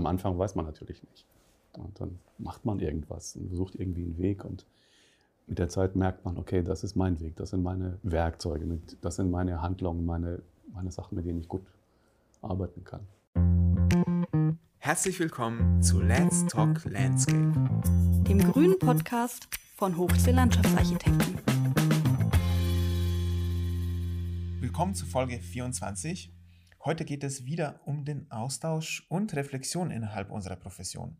am Anfang weiß man natürlich nicht. Und dann macht man irgendwas und sucht irgendwie einen Weg und mit der Zeit merkt man, okay, das ist mein Weg, das sind meine Werkzeuge, das sind meine Handlungen, meine, meine Sachen, mit denen ich gut arbeiten kann. Herzlich willkommen zu Let's Talk Landscape, dem grünen Podcast von Hochsee Landschaftsarchitekten. Willkommen zu Folge 24. Heute geht es wieder um den Austausch und Reflexion innerhalb unserer Profession.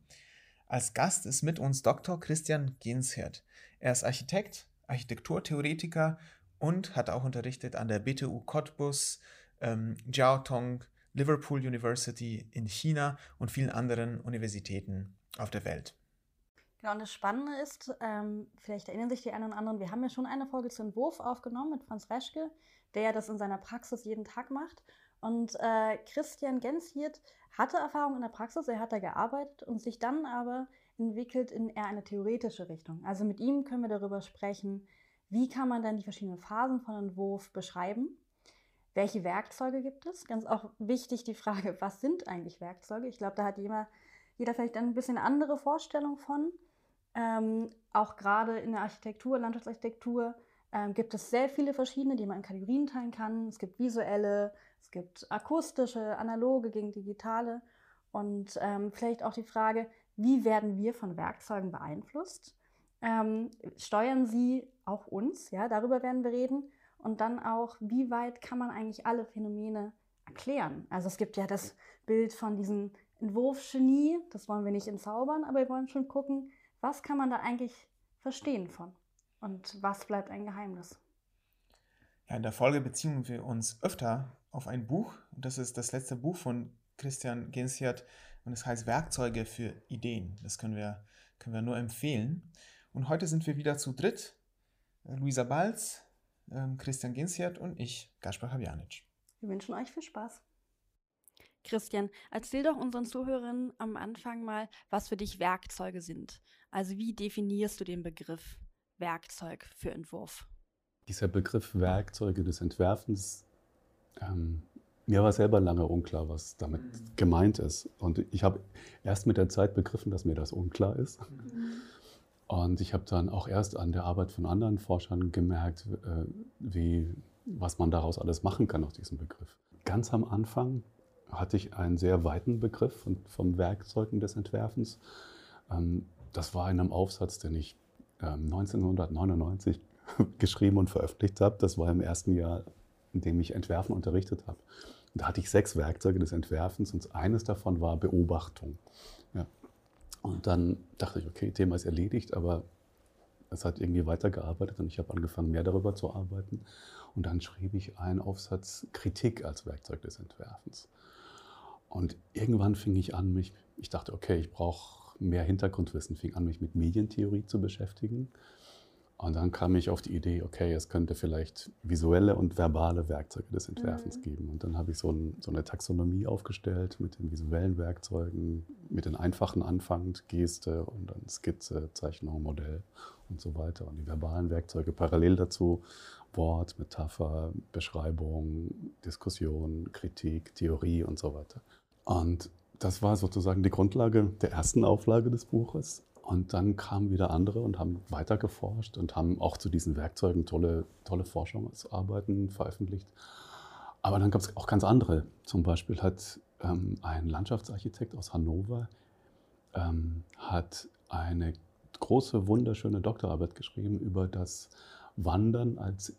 Als Gast ist mit uns Dr. Christian Ginshirt. Er ist Architekt, Architekturtheoretiker und hat auch unterrichtet an der BTU Cottbus, ähm, Jiaotong, Liverpool University in China und vielen anderen Universitäten auf der Welt. Genau, und das Spannende ist, ähm, vielleicht erinnern sich die einen oder anderen, wir haben ja schon eine Folge zu Entwurf aufgenommen mit Franz Reschke, der ja das in seiner Praxis jeden Tag macht. Und äh, Christian Genshirt hatte Erfahrung in der Praxis, er hat da gearbeitet und sich dann aber entwickelt in eher eine theoretische Richtung. Also mit ihm können wir darüber sprechen, wie kann man dann die verschiedenen Phasen von Entwurf beschreiben, welche Werkzeuge gibt es. Ganz auch wichtig die Frage, was sind eigentlich Werkzeuge? Ich glaube, da hat jeder, jeder vielleicht ein bisschen andere Vorstellung von. Ähm, auch gerade in der Architektur, Landschaftsarchitektur, ähm, gibt es sehr viele verschiedene, die man in Kategorien teilen kann. Es gibt visuelle, es gibt akustische, analoge gegen digitale. Und ähm, vielleicht auch die Frage, wie werden wir von Werkzeugen beeinflusst? Ähm, steuern sie auch uns? Ja, darüber werden wir reden. Und dann auch, wie weit kann man eigentlich alle Phänomene erklären? Also es gibt ja das Bild von diesem Entwurfsgenie, das wollen wir nicht entzaubern, aber wir wollen schon gucken, was kann man da eigentlich verstehen von? Und was bleibt ein Geheimnis? Ja, in der Folge beziehen wir uns öfter auf ein Buch. Und das ist das letzte Buch von Christian Gensiert und es heißt Werkzeuge für Ideen. Das können wir, können wir nur empfehlen. Und heute sind wir wieder zu dritt. Luisa Balz, ähm, Christian Gensiert und ich, Gaspar Habjanic. Wir wünschen euch viel Spaß. Christian, erzähl doch unseren Zuhörern am Anfang mal, was für dich Werkzeuge sind. Also wie definierst du den Begriff Werkzeug für Entwurf? Dieser Begriff Werkzeuge des Entwerfens, ähm, mir war selber lange unklar, was damit mhm. gemeint ist. Und ich habe erst mit der Zeit begriffen, dass mir das unklar ist. Mhm. Und ich habe dann auch erst an der Arbeit von anderen Forschern gemerkt, äh, wie, was man daraus alles machen kann aus diesem Begriff. Ganz am Anfang hatte ich einen sehr weiten Begriff von, vom Werkzeugen des Entwerfens. Ähm, das war in einem Aufsatz, den ich 1999 ähm, geschrieben und veröffentlicht habe. Das war im ersten Jahr, in dem ich Entwerfen unterrichtet habe. Da hatte ich sechs Werkzeuge des Entwerfens und eines davon war Beobachtung. Ja. Und dann dachte ich, okay, Thema ist erledigt, aber es hat irgendwie weitergearbeitet und ich habe angefangen, mehr darüber zu arbeiten. Und dann schrieb ich einen Aufsatz Kritik als Werkzeug des Entwerfens. Und irgendwann fing ich an, mich, ich dachte, okay, ich brauche mehr Hintergrundwissen, fing an, mich mit Medientheorie zu beschäftigen. Und dann kam ich auf die Idee, okay, es könnte vielleicht visuelle und verbale Werkzeuge des Entwerfens mhm. geben. Und dann habe ich so, ein, so, eine Taxonomie aufgestellt mit den visuellen Werkzeugen, mit den einfachen anfangend, Geste und dann Skizze, Zeichnung, Modell und so weiter. Und die verbalen Werkzeuge parallel dazu Wort, Metapher, Beschreibung, Diskussion, Kritik, Theorie und so weiter. Und das war sozusagen die Grundlage der ersten Auflage des Buches. Und dann kamen wieder andere und haben weiter geforscht und haben auch zu diesen Werkzeugen tolle, tolle Forschungsarbeiten veröffentlicht. Aber dann gab es auch ganz andere. Zum Beispiel hat ähm, ein Landschaftsarchitekt aus Hannover ähm, hat eine große, wunderschöne Doktorarbeit geschrieben über das Wandern als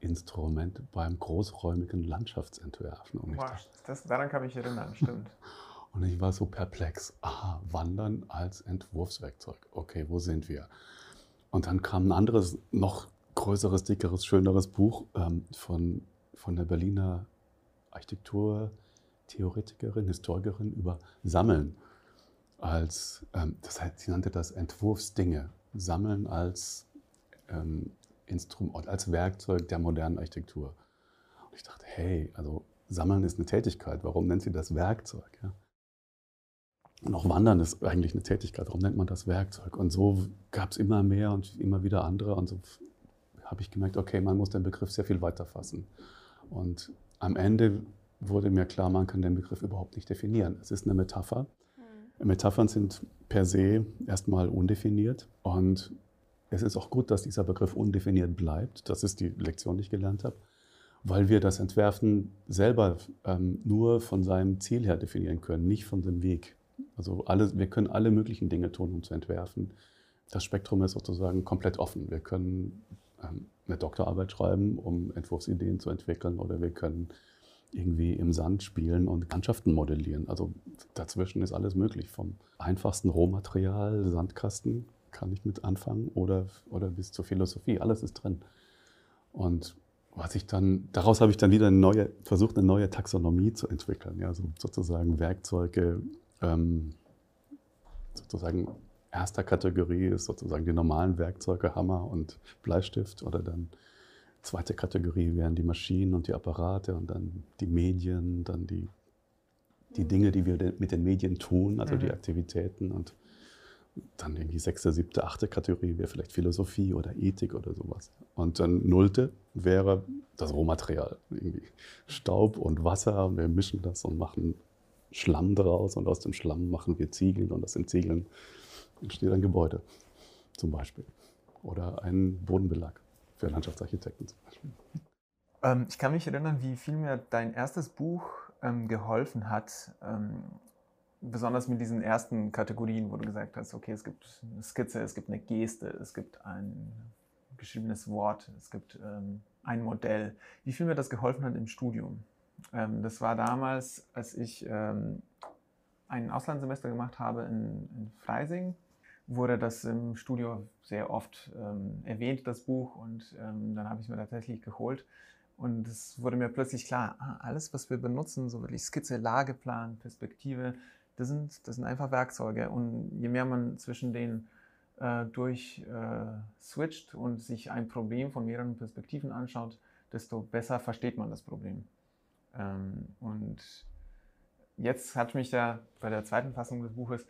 Erkenntnisinstrument beim großräumigen Landschaftsentwerfen. Und dachte, das, daran kann ich erinnern, stimmt. Und ich war so perplex. Aha, Wandern als Entwurfswerkzeug. Okay, wo sind wir? Und dann kam ein anderes, noch größeres, dickeres, schöneres Buch ähm, von, von der Berliner Architekturtheoretikerin, Historikerin über Sammeln. Als, ähm, das heißt, sie nannte das Entwurfsdinge. Sammeln als ähm, Instrument, als Werkzeug der modernen Architektur. Und ich dachte, hey, also Sammeln ist eine Tätigkeit, warum nennt sie das Werkzeug? Ja? Und auch Wandern ist eigentlich eine Tätigkeit, warum nennt man das Werkzeug? Und so gab es immer mehr und immer wieder andere. Und so habe ich gemerkt, okay, man muss den Begriff sehr viel weiter fassen. Und am Ende wurde mir klar, man kann den Begriff überhaupt nicht definieren. Es ist eine Metapher. Mhm. Metaphern sind per se erstmal undefiniert und es ist auch gut, dass dieser Begriff undefiniert bleibt. Das ist die Lektion, die ich gelernt habe, weil wir das Entwerfen selber ähm, nur von seinem Ziel her definieren können, nicht von dem Weg. Also alle, wir können alle möglichen Dinge tun, um zu entwerfen. Das Spektrum ist sozusagen komplett offen. Wir können ähm, eine Doktorarbeit schreiben, um Entwurfsideen zu entwickeln, oder wir können irgendwie im Sand spielen und Landschaften modellieren. Also dazwischen ist alles möglich. Vom einfachsten Rohmaterial, Sandkasten, kann ich mit anfangen, oder, oder bis zur Philosophie. Alles ist drin. Und was ich dann, daraus habe ich dann wieder eine neue, versucht, eine neue Taxonomie zu entwickeln. Ja, so sozusagen Werkzeuge, ähm, sozusagen erster Kategorie ist sozusagen die normalen Werkzeuge, Hammer und Bleistift oder dann zweite Kategorie wären die Maschinen und die Apparate und dann die Medien, dann die, die Dinge, die wir mit den Medien tun, also mhm. die Aktivitäten und dann irgendwie sechste, siebte, achte Kategorie wäre vielleicht Philosophie oder Ethik oder sowas. Und dann nullte wäre das Rohmaterial, irgendwie Staub und Wasser und wir mischen das und machen Schlamm daraus und aus dem Schlamm machen wir Ziegeln und aus den Ziegeln entsteht ein Gebäude zum Beispiel oder ein Bodenbelag für Landschaftsarchitekten zum Beispiel. Ähm, ich kann mich erinnern, wie viel mir dein erstes Buch ähm, geholfen hat, ähm, besonders mit diesen ersten Kategorien, wo du gesagt hast, okay, es gibt eine Skizze, es gibt eine Geste, es gibt ein geschriebenes Wort, es gibt ähm, ein Modell. Wie viel mir das geholfen hat im Studium. Ähm, das war damals, als ich ähm, ein Auslandssemester gemacht habe in, in Freising wurde das im Studio sehr oft ähm, erwähnt, das Buch, und ähm, dann habe ich es mir tatsächlich geholt. Und es wurde mir plötzlich klar, ah, alles, was wir benutzen, so wirklich Skizze, Lageplan, Perspektive, das sind, das sind einfach Werkzeuge. Und je mehr man zwischen denen äh, durch äh, und sich ein Problem von mehreren Perspektiven anschaut, desto besser versteht man das Problem. Ähm, und jetzt hat mich da bei der zweiten Fassung des Buches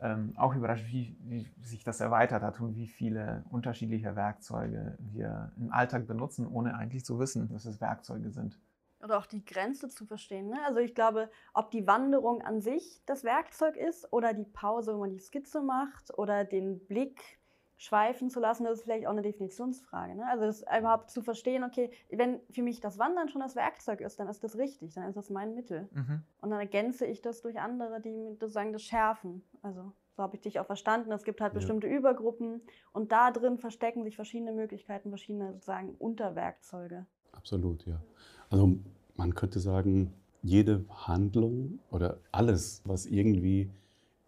ähm, auch überrascht, wie, wie, sich das erweitert hat und wie viele unterschiedliche Werkzeuge wir im Alltag benutzen, ohne eigentlich zu wissen, dass es Werkzeuge sind. Oder auch die Grenze zu verstehen. Ne? Also ich glaube, ob die Wanderung an sich das Werkzeug ist oder die Pause, wo man die Skizze macht oder den Blick schweifen zu lassen, das ist vielleicht auch eine Definitionsfrage. Ne? Also das überhaupt zu verstehen, okay, wenn für mich das Wandern schon das Werkzeug ist, dann ist das richtig, dann ist das mein Mittel. Mhm. Und dann ergänze ich das durch andere, die sozusagen das schärfen. Also so habe ich dich auch verstanden. Es gibt halt ja. bestimmte Übergruppen und da drin verstecken sich verschiedene Möglichkeiten, verschiedene sozusagen Unterwerkzeuge. Absolut, ja. Also man könnte sagen, jede Handlung oder alles, was irgendwie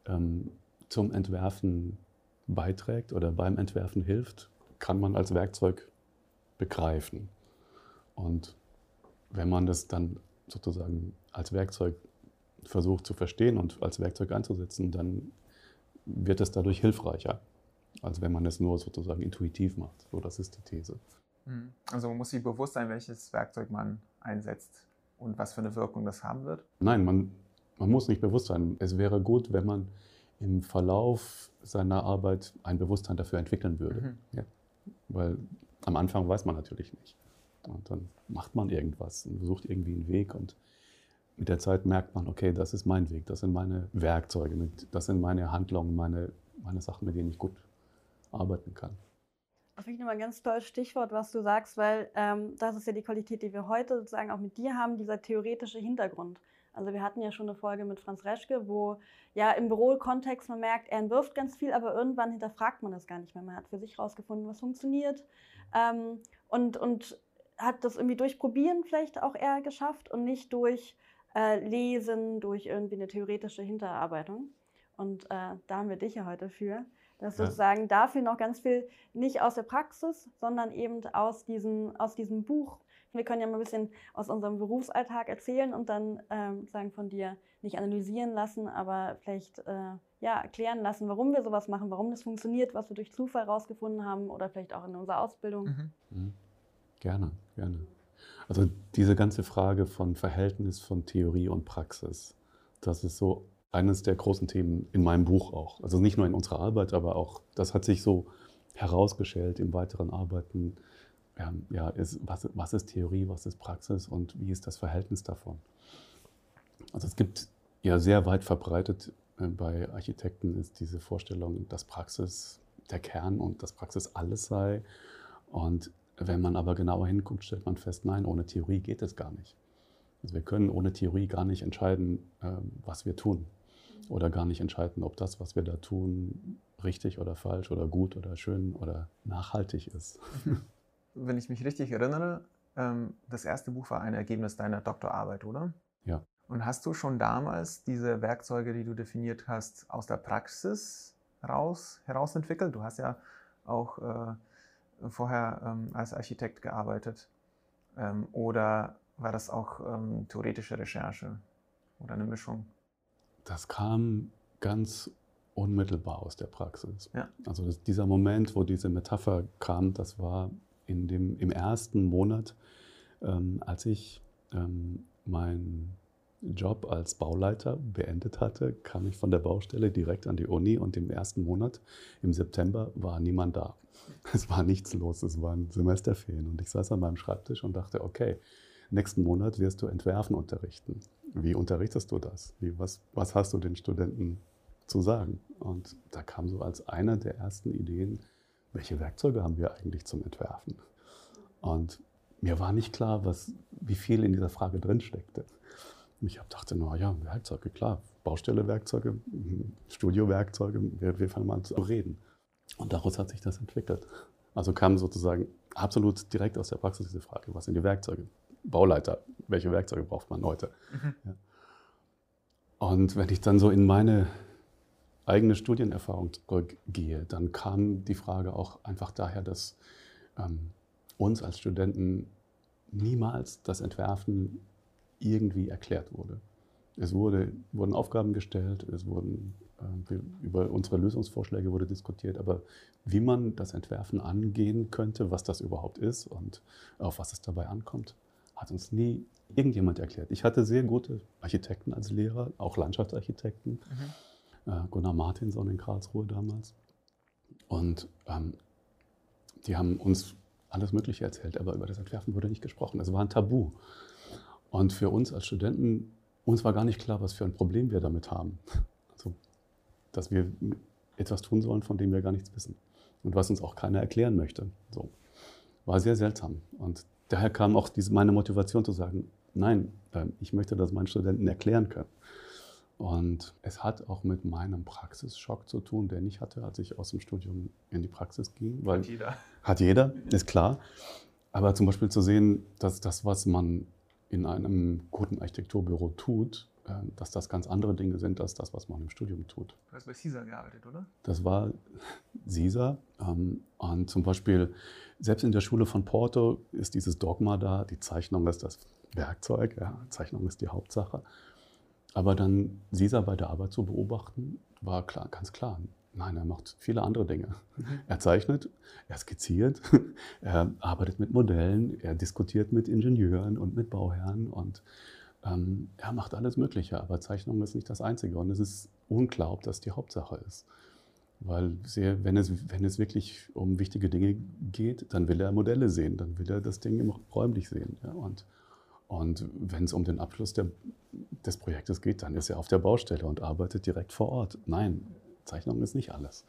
ähm, zum Entwerfen beiträgt oder beim Entwerfen hilft, kann man als Werkzeug begreifen. Und wenn man das dann sozusagen als Werkzeug versucht zu verstehen und als Werkzeug einzusetzen, dann wird es dadurch hilfreicher, als wenn man es nur sozusagen intuitiv macht. So, das ist die These. Mhm. Also man muss sich bewusst sein, welches Werkzeug man einsetzt und was für eine Wirkung das haben wird? Nein, man, man muss nicht bewusst sein. Es wäre gut, wenn man im Verlauf seiner Arbeit ein Bewusstsein dafür entwickeln würde. Mhm. Ja. Weil am Anfang weiß man natürlich nicht. Und dann macht man irgendwas und sucht irgendwie einen Weg und mit der Zeit merkt man, okay, das ist mein Weg, das sind meine Werkzeuge, das sind meine Handlungen, meine, meine Sachen, mit denen ich gut arbeiten kann. Das finde ich nochmal ein ganz tolles Stichwort, was du sagst, weil ähm, das ist ja die Qualität, die wir heute sozusagen auch mit dir haben, dieser theoretische Hintergrund. Also wir hatten ja schon eine Folge mit Franz Reschke, wo ja im Bürokontext man merkt, er entwirft ganz viel, aber irgendwann hinterfragt man das gar nicht mehr. Man hat für sich herausgefunden, was funktioniert ähm, und, und hat das irgendwie durch Probieren vielleicht auch eher geschafft und nicht durch äh, Lesen, durch irgendwie eine theoretische Hinterarbeitung. Und äh, da haben wir dich ja heute für. Dass ja. sozusagen dafür noch ganz viel nicht aus der Praxis, sondern eben aus diesem, aus diesem Buch wir können ja mal ein bisschen aus unserem Berufsalltag erzählen und dann ähm, sagen von dir nicht analysieren lassen, aber vielleicht äh, ja, erklären lassen, warum wir sowas machen, warum das funktioniert, was wir durch Zufall rausgefunden haben oder vielleicht auch in unserer Ausbildung. Mhm. Mhm. Gerne, gerne. Also diese ganze Frage von Verhältnis von Theorie und Praxis, das ist so eines der großen Themen in meinem Buch auch. Also nicht nur in unserer Arbeit, aber auch, das hat sich so herausgestellt im weiteren Arbeiten ja, ist, was, was ist Theorie, was ist Praxis und wie ist das Verhältnis davon? Also es gibt ja sehr weit verbreitet äh, bei Architekten ist diese Vorstellung, dass Praxis der Kern und dass Praxis alles sei. Und wenn man aber genauer hinguckt, stellt man fest, nein, ohne Theorie geht es gar nicht. Also wir können ohne Theorie gar nicht entscheiden, ähm, was wir tun. Oder gar nicht entscheiden, ob das, was wir da tun, richtig oder falsch oder gut oder schön oder nachhaltig ist. Wenn ich mich richtig erinnere, ähm, das erste Buch war ein Ergebnis deiner Doktorarbeit, oder? Ja. Und hast du schon damals diese Werkzeuge, die du definiert hast, aus der Praxis raus, herausentwickelt? Du hast ja auch äh, vorher ähm, als Architekt gearbeitet. Ähm, oder war das auch ähm, theoretische Recherche oder eine Mischung? Das kam ganz unmittelbar aus der Praxis. Ja. Also das, dieser Moment, wo diese Metapher kam, das war in dem, im ersten Monat, ähm, als ich ähm, mein Job als Bauleiter beendet hatte, kam ich von der Baustelle direkt an die Uni und im ersten Monat, im September, war niemand da. Es war nichts los, es waren Semesterferien und ich saß an meinem Schreibtisch und dachte, okay, nächsten Monat wirst du Entwerfen unterrichten. Wie unterrichtest du das? Wie, was, was hast du den Studenten zu sagen? Und da kam so als einer der ersten Ideen, welche Werkzeuge haben wir eigentlich zum Entwerfen? Und mir war nicht klar, was, wie viel in dieser Frage drinsteckte. Ich habe dachte, na ja, Werkzeuge, klar, Baustelle-Werkzeuge, Studio-Werkzeuge, wir, wir fangen mal an zu reden. Und daraus hat sich das entwickelt. Also kam sozusagen absolut direkt aus der Praxis diese Frage, was sind die Werkzeuge? Bauleiter, welche Werkzeuge braucht man heute? Mhm. Ja. Und wenn ich dann so in meine eigene Studienerfahrung zurückgehe, dann kam die Frage auch einfach daher, dass ähm, uns als Studenten niemals das Entwerfen irgendwie erklärt wurde. Es wurde, wurden Aufgaben gestellt, es wurden, äh, über unsere Lösungsvorschläge wurde diskutiert, aber wie man das Entwerfen angehen könnte, was das überhaupt ist und auf was es dabei ankommt, hat uns nie irgendjemand erklärt. Ich hatte sehr gute Architekten als Lehrer, auch Landschaftsarchitekten. Mhm. Äh, Gunnar Martinson in Karlsruhe damals. Und ähm, die haben uns alles Mögliche erzählt, aber über das Entwerfen wurde nicht gesprochen. Es war ein Tabu. Und für uns als Studenten, uns war gar nicht klar, was für ein Problem wir damit haben. Also, dass wir etwas tun sollen, von dem wir gar nichts wissen. Und was uns auch keiner erklären möchte. So. War sehr seltsam. Und daher kam auch diese, meine Motivation zu sagen, nein, ähm, ich möchte das meinen Studenten erklären können. Und es hat auch mit meinem Praxisschock zu tun, den ich hatte, als ich aus dem Studium in die Praxis ging. Weil hat jeder. Hat jeder, ist klar. Aber zum Beispiel zu sehen, dass das, was man in einem guten Architekturbüro tut, dass das ganz andere Dinge sind als das, was man im Studium tut. Du hast bei CISA gearbeitet, oder? Das war CISA. Ähm, und zum Beispiel, selbst in der Schule von Porto ist dieses Dogma da, die Zeichnung ist das Werkzeug, ja, Zeichnung ist die Hauptsache. Aber dann CISA bei der Arbeit zu beobachten, war klar, ganz klar, Nein, er macht viele andere Dinge. Mhm. Er zeichnet, er skizziert, er arbeitet mit Modellen, er diskutiert mit Ingenieuren und mit Bauherren und ähm, er macht alles Mögliche. Aber Zeichnung ist nicht das Einzige und es ist unklar, ob das die Hauptsache ist. Weil sehr, wenn, es, wenn es wirklich um wichtige Dinge geht, dann will er Modelle sehen, dann will er das Ding räumlich sehen. Ja? Und, und wenn es um den Abschluss der, des Projektes geht, dann ist er auf der Baustelle und arbeitet direkt vor Ort. Nein, Zeichnung ist nicht alles.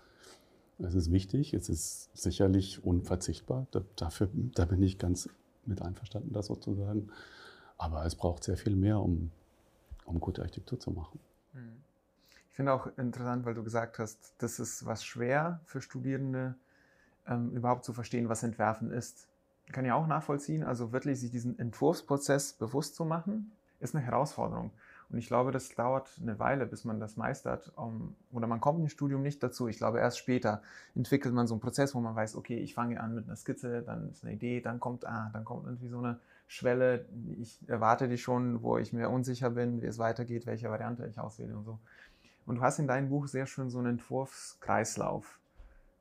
Es ist wichtig, es ist sicherlich unverzichtbar. Da, dafür, da bin ich ganz mit einverstanden, das sozusagen. Aber es braucht sehr viel mehr, um, um gute Architektur zu machen. Hm. Ich finde auch interessant, weil du gesagt hast, das ist was schwer für Studierende, ähm, überhaupt zu verstehen, was Entwerfen ist. Kann ja auch nachvollziehen, also wirklich sich diesen Entwurfsprozess bewusst zu machen, ist eine Herausforderung. Und ich glaube, das dauert eine Weile, bis man das meistert. Um, oder man kommt im Studium nicht dazu. Ich glaube, erst später entwickelt man so einen Prozess, wo man weiß, okay, ich fange an mit einer Skizze, dann ist eine Idee, dann kommt, ah, dann kommt irgendwie so eine Schwelle. Ich erwarte die schon, wo ich mir unsicher bin, wie es weitergeht, welche Variante ich auswähle und so. Und du hast in deinem Buch sehr schön so einen Entwurfskreislauf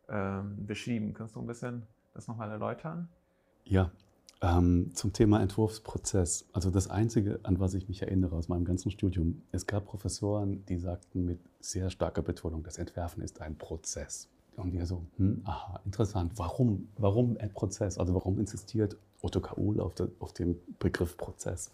ähm, beschrieben. Kannst du ein bisschen das nochmal erläutern? Ja, ähm, zum Thema Entwurfsprozess. Also das Einzige, an was ich mich erinnere aus meinem ganzen Studium, es gab Professoren, die sagten mit sehr starker Betonung, das Entwerfen ist ein Prozess. Und wir so, hm, aha, interessant. Warum, warum ein Prozess? Also warum insistiert Otto Kaul auf, de, auf dem Begriff Prozess?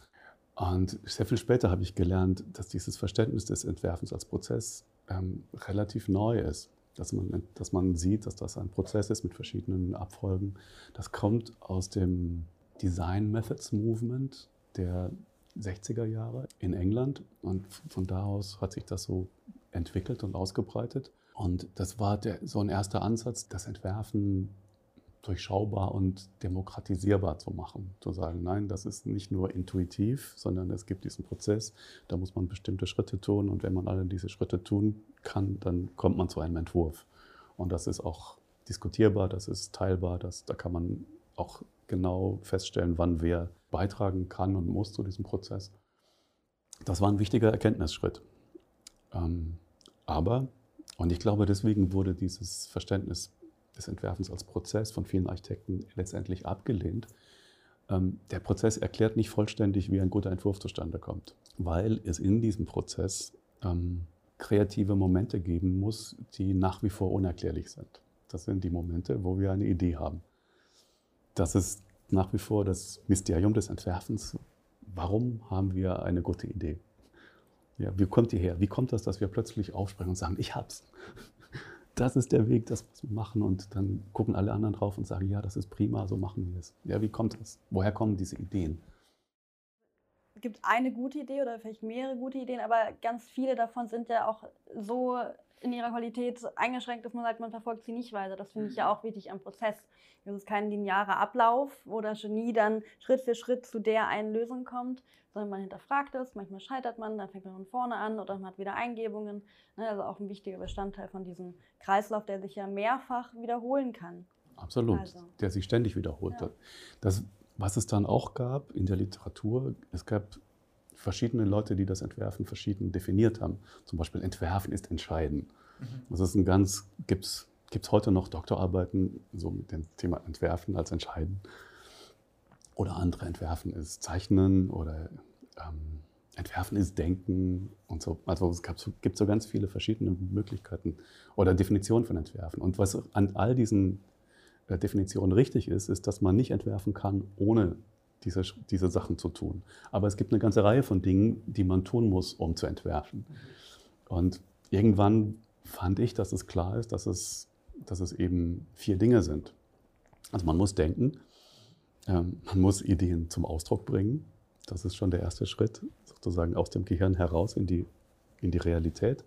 Und sehr viel später habe ich gelernt, dass dieses Verständnis des Entwerfens als Prozess ähm, relativ neu ist. Dass man, dass man sieht, dass das ein Prozess ist mit verschiedenen Abfolgen. Das kommt aus dem Design Methods Movement der 60er Jahre in England. Und von da aus hat sich das so entwickelt und ausgebreitet. Und das war der, so ein erster Ansatz, das Entwerfen durchschaubar und demokratisierbar zu machen. Zu sagen, nein, das ist nicht nur intuitiv, sondern es gibt diesen Prozess, da muss man bestimmte Schritte tun und wenn man alle diese Schritte tun kann, dann kommt man zu einem Entwurf. Und das ist auch diskutierbar, das ist teilbar, das, da kann man auch genau feststellen, wann wer beitragen kann und muss zu diesem Prozess. Das war ein wichtiger Erkenntnisschritt. Ähm, aber, und ich glaube, deswegen wurde dieses Verständnis des Entwerfens als Prozess von vielen Architekten letztendlich abgelehnt. Ähm, der Prozess erklärt nicht vollständig, wie ein guter Entwurf zustande kommt, weil es in diesem Prozess ähm, kreative Momente geben muss, die nach wie vor unerklärlich sind. Das sind die Momente, wo wir eine Idee haben. Das ist nach wie vor das Mysterium des Entwerfens. Warum haben wir eine gute Idee? Ja, wie kommt die her? Wie kommt das, dass wir plötzlich aufsprechen und sagen, ich hab's? Das ist der Weg, das muss man machen. Und dann gucken alle anderen drauf und sagen, ja, das ist prima, so machen wir es. Ja, wie kommt das? Woher kommen diese Ideen? Es gibt eine gute Idee oder vielleicht mehrere gute Ideen, aber ganz viele davon sind ja auch so in ihrer Qualität eingeschränkt, dass man sagt, man verfolgt sie nicht weiter. Das finde ich ja auch wichtig am Prozess. Es ist kein linearer Ablauf, wo das Genie dann Schritt für Schritt zu der einen Lösung kommt, sondern man hinterfragt es, manchmal scheitert man, dann fängt man von vorne an oder man hat wieder Eingebungen. Ne, also auch ein wichtiger Bestandteil von diesem Kreislauf, der sich ja mehrfach wiederholen kann. Absolut, also. der sich ständig wiederholt ja. Das, was es dann auch gab in der Literatur, es gab verschiedene Leute, die das Entwerfen verschieden definiert haben. Zum Beispiel Entwerfen ist entscheiden. Mhm. Das ist ein ganz, gibt es heute noch Doktorarbeiten so mit dem Thema Entwerfen als entscheiden. Oder andere Entwerfen ist Zeichnen oder ähm, Entwerfen ist Denken und so. Also es gab, gibt so ganz viele verschiedene Möglichkeiten oder Definitionen von Entwerfen. Und was an all diesen äh, Definitionen richtig ist, ist, dass man nicht entwerfen kann, ohne diese, diese Sachen zu tun. Aber es gibt eine ganze Reihe von Dingen, die man tun muss, um zu entwerfen. Und irgendwann fand ich, dass es klar ist, dass es, dass es eben vier Dinge sind. Also man muss denken, ähm, man muss Ideen zum Ausdruck bringen. Das ist schon der erste Schritt, sozusagen aus dem Gehirn heraus in die, in die Realität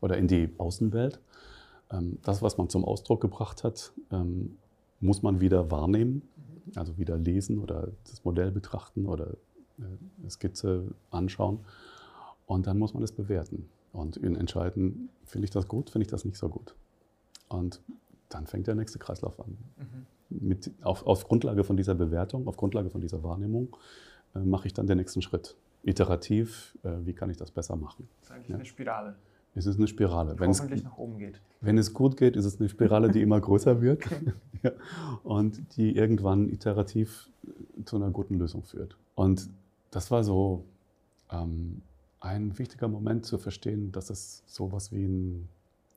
oder in die Außenwelt. Ähm, das, was man zum Ausdruck gebracht hat, ähm, muss man wieder wahrnehmen, also wieder lesen oder das Modell betrachten oder äh, eine Skizze anschauen. Und dann muss man es bewerten und entscheiden, finde ich das gut, finde ich das nicht so gut. Und dann fängt der nächste Kreislauf an. Mhm mit, auf, auf, Grundlage von dieser Bewertung, auf Grundlage von dieser Wahrnehmung, äh, mache ich dann den nächsten Schritt. Iterativ, äh, wie kann ich das besser machen? Das ist eigentlich ja? eine Spirale. Es ist eine Spirale. Wenn hoffentlich es, nach oben geht. Wenn es gut geht, ist es eine Spirale, die immer größer wird ja, und die irgendwann iterativ äh, zu einer guten Lösung führt. Und das war so ähm, ein wichtiger Moment zu verstehen, dass es so etwas wie ein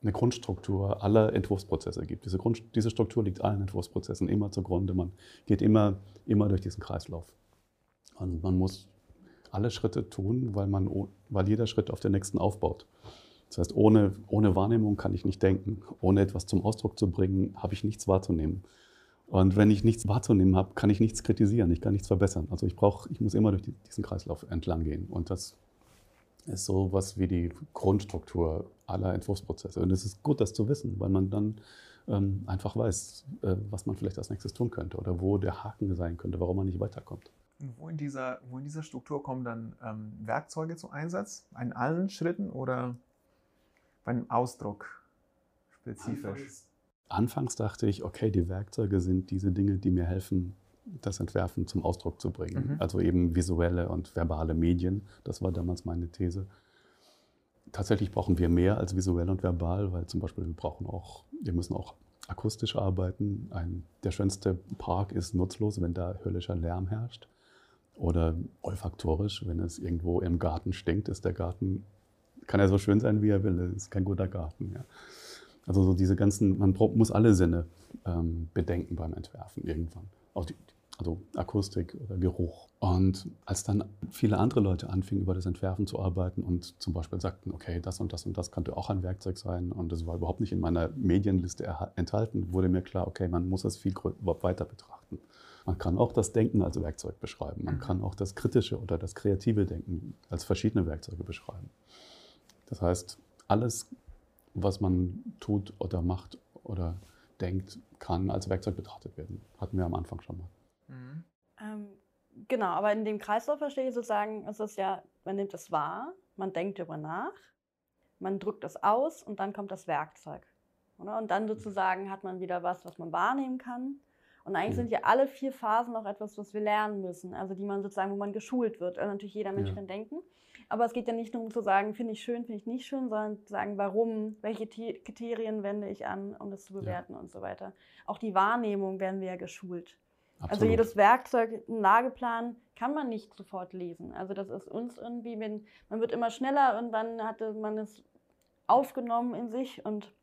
eine Grundstruktur aller Entwurfsprozesse gibt. Diese, Grund, diese Struktur liegt allen Entwurfsprozessen immer zugrunde. Man geht immer, immer durch diesen Kreislauf. Und man muss alle Schritte tun, weil, man, weil jeder Schritt auf den nächsten aufbaut. Das heißt, ohne, ohne Wahrnehmung kann ich nicht denken. Ohne etwas zum Ausdruck zu bringen, habe ich nichts wahrzunehmen. Und wenn ich nichts wahrzunehmen habe, kann ich nichts kritisieren, ich kann nichts verbessern. Also ich, brauch, ich muss immer durch diesen Kreislauf entlang gehen. Und das ist so was wie die Grundstruktur aller Entwurfsprozesse. Und es ist gut, das zu wissen, weil man dann ähm, einfach weiß, äh, was man vielleicht als nächstes tun könnte oder wo der Haken sein könnte, warum man nicht weiterkommt. Wo in dieser, wo in dieser Struktur kommen dann ähm, Werkzeuge zum Einsatz? In allen Schritten oder beim Ausdruck spezifisch? Anfangs, dachte ich, okay, die Werkzeuge sind diese Dinge, die mir helfen, das Entwerfen zum Ausdruck zu bringen. Mhm. Also eben visuelle und verbale Medien. Das war damals meine These. Tatsächlich brauchen wir mehr als visuell und verbal, weil zum Beispiel wir brauchen auch, wir müssen auch akustisch arbeiten. Ein, der schönste Park ist nutzlos, wenn da höllischer Lärm herrscht. Oder olfaktorisch, wenn es irgendwo im Garten stinkt, ist der Garten, kann er so schön sein, wie er will, das ist kein guter Garten. Ja. Also so diese ganzen, man muss alle Sinne ähm, bedenken beim Entwerfen irgendwann. Auch die, also Akustik oder Geruch. Und als dann viele andere Leute anfingen, über das Entwerfen zu arbeiten und zum Beispiel sagten, okay, das und das und das könnte auch ein Werkzeug sein und das war überhaupt nicht in meiner Medienliste enthalten, wurde mir klar, okay, man muss es viel weiter betrachten. Man kann auch das Denken als Werkzeug beschreiben. Man mhm. kann auch das kritische oder das kreative Denken als verschiedene Werkzeuge beschreiben. Das heißt, alles, was man tut oder macht oder denkt, kann als Werkzeug betrachtet werden. Hatten wir am Anfang schon mal. Mhm. Ähm, genau, aber in dem Kreislauf verstehe ich sozusagen, es ist ja, man nimmt es wahr, man denkt darüber nach, man drückt es aus und dann kommt das Werkzeug. Oder? Und dann sozusagen hat man wieder was, was man wahrnehmen kann. Und eigentlich sind ja alle vier Phasen auch etwas, was wir lernen müssen, also die man sozusagen, wo man geschult wird. Also natürlich jeder Mensch ja. kann denken. Aber es geht ja nicht nur um zu sagen, finde ich schön, finde ich nicht schön, sondern zu sagen, warum, welche Kriterien wende ich an, um das zu bewerten ja. und so weiter. Auch die Wahrnehmung werden wir ja geschult. Also Absolut. Also jedes Werkzeug, einen Lageplan kann man nicht sofort lesen. Also das ist uns irgendwie, wenn, man wird immer schneller und dann hatte man es aufgenommen in sich und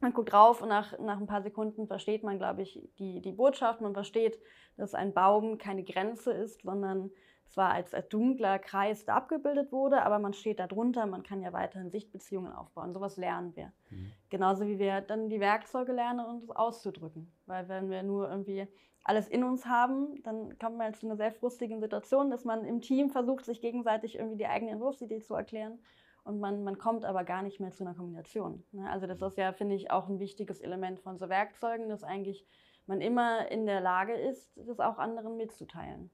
man guckt drauf und nach, nach ein paar Sekunden versteht man, glaube ich, die, die Botschaft. Man versteht, dass ein Baum keine Grenze ist, sondern zwar als, als dunkler Kreis da abgebildet wurde, aber man steht da drunter, man kann ja weiterhin Sichtbeziehungen aufbauen. Sowas lernen wir. Mhm. Genauso wie wir dann die Werkzeuge lernen, uns auszudrücken. Weil wenn wir nur irgendwie alles in uns haben, dann kommt man zu einer sehr frustigen Situation, dass man im Team versucht, sich gegenseitig irgendwie die eigene Entwurfsidee zu erklären und man, man kommt aber gar nicht mehr zu einer Kombination. Ne? Also das ist ja, finde ich, auch ein wichtiges Element von so Werkzeugen, dass eigentlich man immer in der Lage ist, das auch anderen mitzuteilen.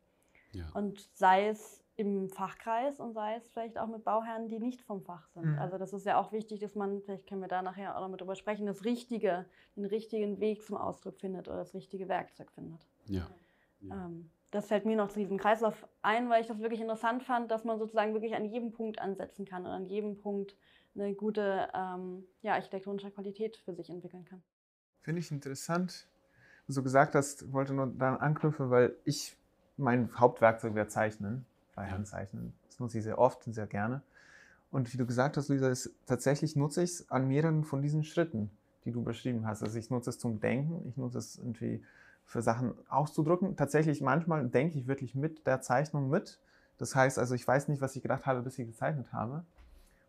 Ja. Und sei es im Fachkreis und sei es vielleicht auch mit Bauherren, die nicht vom Fach sind. Mhm. Also das ist ja auch wichtig, dass man, vielleicht können wir da nachher auch noch mit drüber sprechen, das Richtige, den richtigen Weg zum Ausdruck findet oder das richtige Werkzeug findet. Ja. ja. Ähm, das fällt mir noch zu diesem Kreislauf ein, weil ich das wirklich interessant fand, dass man sozusagen wirklich an jedem Punkt ansetzen kann und an jedem Punkt eine gute ähm, ja, architektonische Qualität für sich entwickeln kann. Finde ich interessant. Du so gesagt hast, wollte nur daran anknüpfen, weil ich mein Hauptwerkzeug wäre Zeichnen, Freihand-Zeichnen. Das nutze ich sehr oft und sehr gerne. Und wie du gesagt hast, Luisa, ist, tatsächlich nutze ich es an mehreren von diesen Schritten, die du beschrieben hast. Also ich nutze es zum Denken, ich nutze es irgendwie für Sachen auszudrücken. Tatsächlich manchmal denke ich wirklich mit der Zeichnung mit. Das heißt also, ich weiß nicht, was ich gedacht habe, bis ich gezeichnet habe.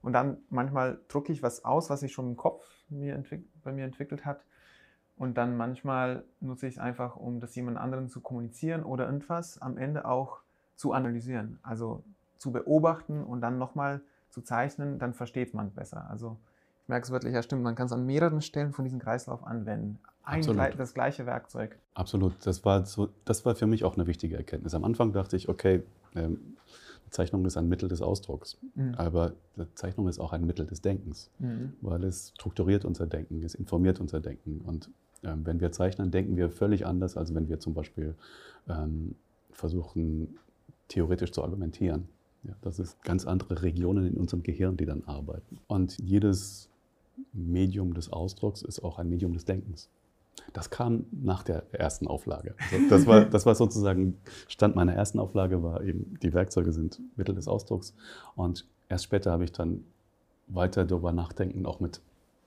Und dann manchmal drucke ich was aus, was sich schon im Kopf mir bei mir entwickelt hat. Und dann manchmal nutze ich es einfach, um das jemand anderen zu kommunizieren oder irgendwas am Ende auch zu analysieren. Also zu beobachten und dann nochmal zu zeichnen, dann versteht man besser. Also ich merke es wirklich, ja stimmt, man kann es an mehreren Stellen von diesem Kreislauf anwenden. Ein, das gleiche Werkzeug. Absolut. Das war, so, das war für mich auch eine wichtige Erkenntnis. Am Anfang dachte ich, okay, ähm, Zeichnung ist ein Mittel des Ausdrucks, mhm. aber Zeichnung ist auch ein Mittel des Denkens, mhm. weil es strukturiert unser Denken, es informiert unser Denken. Und wenn wir zeichnen, denken wir völlig anders, als wenn wir zum Beispiel ähm, versuchen, theoretisch zu argumentieren. Das ist ganz andere Regionen in unserem Gehirn, die dann arbeiten. Und jedes Medium des Ausdrucks ist auch ein Medium des Denkens. Das kam nach der ersten Auflage. Das, war, das war sozusagen, Stand meiner ersten Auflage war eben, die Werkzeuge sind Mittel des Ausdrucks. Und erst später habe ich dann weiter darüber nachdenken, auch mit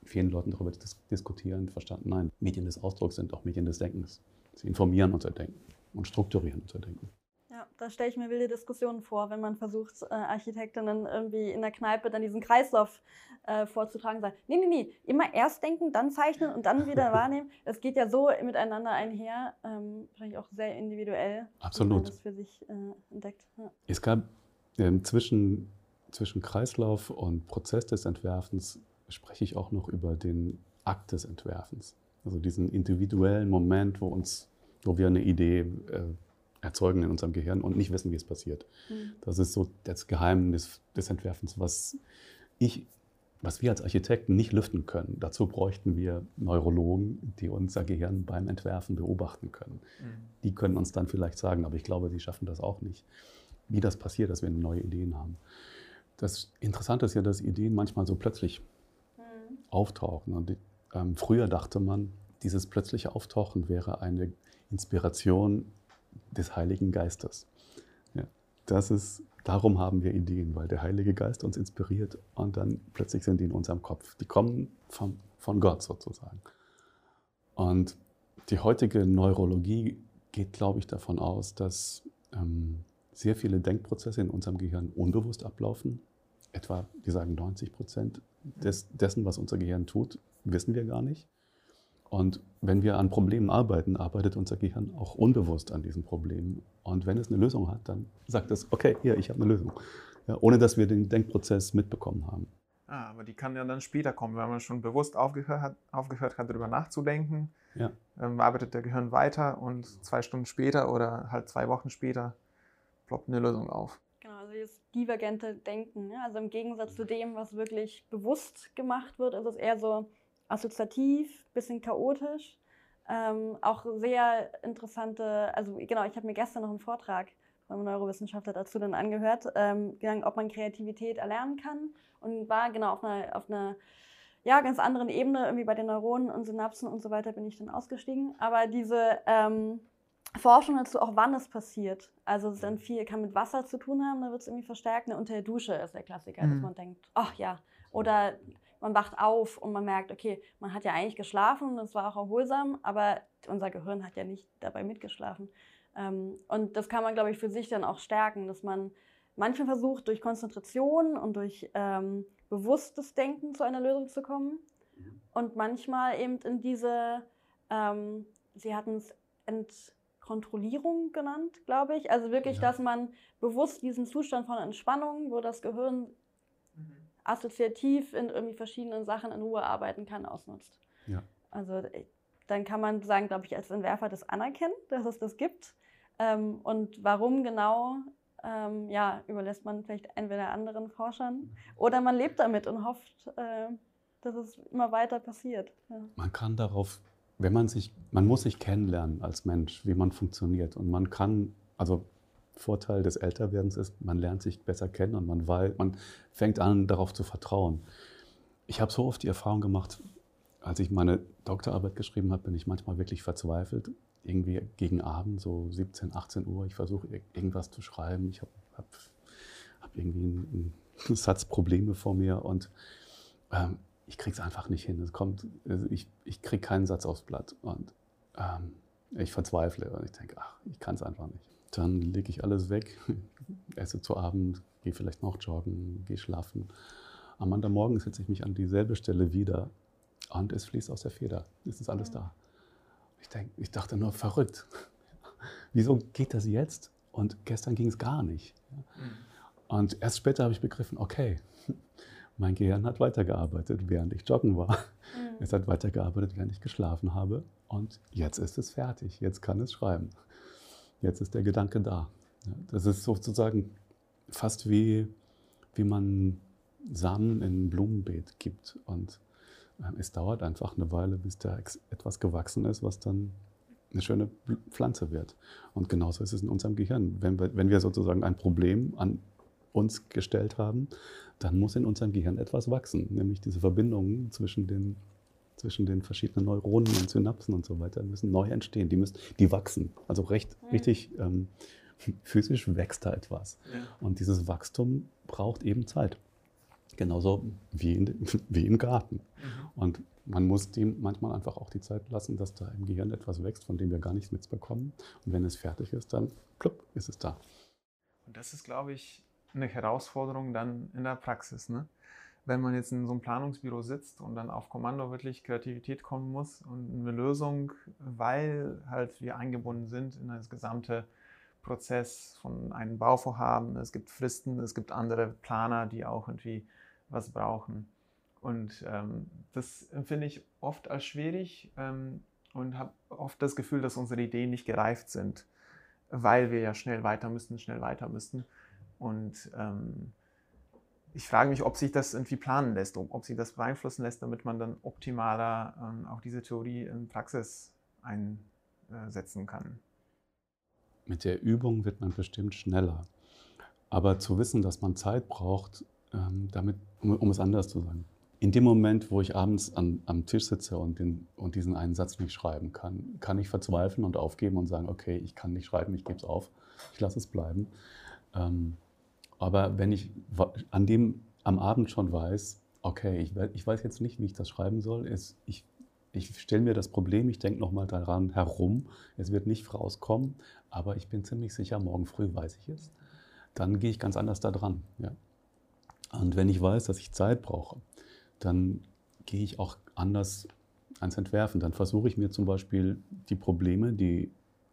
vielen Leuten darüber dis diskutieren, verstanden, nein, Medien des Ausdrucks sind auch Medien des Denkens. Sie informieren unser Denken und strukturieren unser Denken. Ja, da stelle ich mir wilde Diskussionen vor, wenn man versucht, äh, Architektinnen irgendwie in der Kneipe dann diesen Kreislauf äh, vorzutragen, sagt, nee, nee, nee, immer erst denken, dann zeichnen und dann wieder wahrnehmen. Es geht ja so miteinander einher, ähm, wahrscheinlich auch sehr individuell, Absolut. wenn man das für sich äh, entdeckt. Ja. Es gab ähm, zwischen, zwischen Kreislauf und Prozess des Entwerfens spreche ich auch noch über den Akt des Entwerfens. Also diesen individuellen Moment, wo uns, wo wir eine Idee äh, erzeugen in unserem Gehirn und nicht wissen, wie es passiert. Mhm. Das ist so das Geheimnis des Entwerfens, was ich, was wir als Architekten nicht lüften können. Dazu bräuchten wir Neurologen, die unser Gehirn beim Entwerfen beobachten können. Mhm. Die können uns dann vielleicht sagen, aber ich glaube, sie schaffen das auch nicht, wie das passiert, dass wir neue Ideen haben. Das Interessante ist ja, dass Ideen manchmal so plötzlich. Auftauchen. Und ähm, früher dachte man, dieses plötzliche Auftauchen wäre eine Inspiration des Heiligen Geistes. Ja, das ist, darum haben wir Ideen, weil der Heilige Geist uns inspiriert und dann plötzlich sind die in unserem Kopf. Die kommen von, von Gott sozusagen. Und die heutige Neurologie geht, glaube ich, davon aus, dass ähm, sehr viele Denkprozesse in unserem Gehirn unbewusst ablaufen. Etwa, die sagen 90 Prozent des, dessen, was unser Gehirn tut, wissen wir gar nicht. Und wenn wir an Problemen arbeiten, arbeitet unser Gehirn auch unbewusst an diesen Problemen. Und wenn es eine Lösung hat, dann sagt es, okay, hier, ich habe eine Lösung. Ja, ohne dass wir den Denkprozess mitbekommen haben. Ah, aber die kann ja dann später kommen, wenn man schon bewusst aufgehört hat, aufgehört hat darüber nachzudenken. Ja. Ähm, arbeitet der Gehirn weiter und zwei Stunden später oder halt zwei Wochen später ploppt eine Lösung auf. Das divergente Denken. Ne? Also im Gegensatz zu dem, was wirklich bewusst gemacht wird, ist es eher so assoziativ, bisschen chaotisch. Ähm, auch sehr interessante, also genau, ich habe mir gestern noch einen Vortrag vom Neurowissenschaftler dazu dann angehört, ähm, ob man Kreativität erlernen kann und war genau auf einer, auf einer ja, ganz anderen Ebene, irgendwie bei den Neuronen und Synapsen und so weiter bin ich dann ausgestiegen. Aber diese ähm, Forschung dazu, auch wann es passiert. Also es dann viel, kann mit Wasser zu tun haben, da wird es irgendwie verstärkt. Ne? Unter der Dusche ist der Klassiker, mhm. dass man denkt, ach ja. Oder man wacht auf und man merkt, okay, man hat ja eigentlich geschlafen, das war auch erholsam, aber unser Gehirn hat ja nicht dabei mitgeschlafen. Ähm, und das kann man, glaube ich, für sich dann auch stärken, dass man manchmal versucht, durch Konzentration und durch ähm, bewusstes Denken zu einer Lösung zu kommen. Mhm. Und manchmal eben in diese, ähm, Sie hatten es Kontrollierung genannt, glaube ich. Also wirklich, ja. dass man bewusst diesen Zustand von Entspannung, wo das Gehirn mhm. assoziativ in irgendwie verschiedenen Sachen in Ruhe arbeiten kann, ausnutzt. Ja. Also äh, dann kann man sagen, glaube ich, als Entwerfer das anerkennen, dass es das gibt. Ähm, und warum genau, ähm, ja, überlässt man vielleicht entweder anderen Forschern mhm. oder man lebt damit und hofft, äh, dass es immer weiter passiert. Ja. Man kann darauf wenn man sich, man muss sich kennenlernen als Mensch, wie man funktioniert. Und man kann, also Vorteil des Älterwerdens ist, man lernt sich besser kennen und man, weil, man fängt an, darauf zu vertrauen. Ich habe so oft die Erfahrung gemacht, als ich meine Doktorarbeit geschrieben habe, bin ich manchmal wirklich verzweifelt. Irgendwie gegen Abend, so 17, 18 Uhr, ich versuche irgendwas zu schreiben. Ich habe hab, hab irgendwie einen, einen Satz Probleme vor mir und ähm, ich kriege es einfach nicht hin. Es kommt, also ich, ich kriege keinen Satz aufs Blatt und ähm, ich verzweifle und ich denke, ach, ich kann es einfach nicht. Dann lege ich alles weg, esse zu Abend, gehe vielleicht noch joggen, gehe schlafen. Am anderen Morgen setze ich mich an dieselbe Stelle wieder und es fließt aus der Feder. Es ist alles da. Ich, denk, ich dachte nur, verrückt. Wieso geht das jetzt? Und gestern ging es gar nicht. Mhm. Und erst später habe ich begriffen, okay, mein Gehirn hat weitergearbeitet, während ich joggen war. Mhm. Es hat weitergearbeitet, während ich geschlafen habe. Und jetzt ist es fertig. Jetzt kann es schreiben. Jetzt ist der Gedanke da. Das ist sozusagen fast wie, wie man Samen in ein Blumenbeet gibt. Und ähm, es dauert einfach eine Weile, bis da etwas gewachsen ist, was dann eine schöne Pflanze wird. Und genauso ist es in unserem Gehirn. Wenn wir, wenn wir sozusagen ein Problem an uns gestellt haben, dann muss in unserem Gehirn etwas wachsen, nämlich diese Verbindungen zwischen den, zwischen den verschiedenen Neuronen und Synapsen und so weiter müssen neu entstehen. Die, müssen, die wachsen. Also recht, mhm. richtig ähm, physisch wächst da etwas. Ja. Und dieses Wachstum braucht eben Zeit. Genauso wie, in, wie im Garten. Mhm. Und man muss dem manchmal einfach auch die Zeit lassen, dass da im Gehirn etwas wächst, von dem wir gar nichts mitbekommen. Und wenn es fertig ist, dann plupp, ist es da. Und das ist, glaube ich, eine Herausforderung dann in der Praxis. Ne? Wenn man jetzt in so einem Planungsbüro sitzt und dann auf Kommando wirklich Kreativität kommen muss und eine Lösung, weil halt wir eingebunden sind in das gesamte Prozess von einem Bauvorhaben. Es gibt Fristen, es gibt andere Planer, die auch irgendwie was brauchen. Und ähm, das empfinde ich oft als schwierig ähm, und habe oft das Gefühl, dass unsere Ideen nicht gereift sind, weil wir ja schnell weiter müssen, schnell weiter müssen. Und ähm, ich frage mich, ob sich das irgendwie planen lässt, ob sich das beeinflussen lässt, damit man dann optimaler ähm, auch diese Theorie in Praxis einsetzen kann. Mit der Übung wird man bestimmt schneller. Aber zu wissen, dass man Zeit braucht, ähm, damit, um, um, es anders zu sagen. In dem Moment, wo ich abends an, am Tisch sitze und, den, und diesen einen Satz nicht schreiben kann, kann ich verzweifeln und aufgeben und sagen, okay, ich kann nicht schreiben, ich gebe es auf, ich lasse es bleiben. Ähm, aber wenn ich an dem, am Abend schon weiß, okay, ich, ich weiß jetzt nicht, wie ich das schreiben soll, ist, ich, ich stelle mir das Problem, ich denke nochmal daran herum, es wird nicht rauskommen, aber ich bin ziemlich sicher, morgen früh weiß ich es. Dann gehe ich ganz anders da dran. Ja. Und wenn ich weiß, dass ich Zeit brauche, dann gehe ich auch anders ans Entwerfen. Dann versuche ich mir zum Beispiel die Probleme, die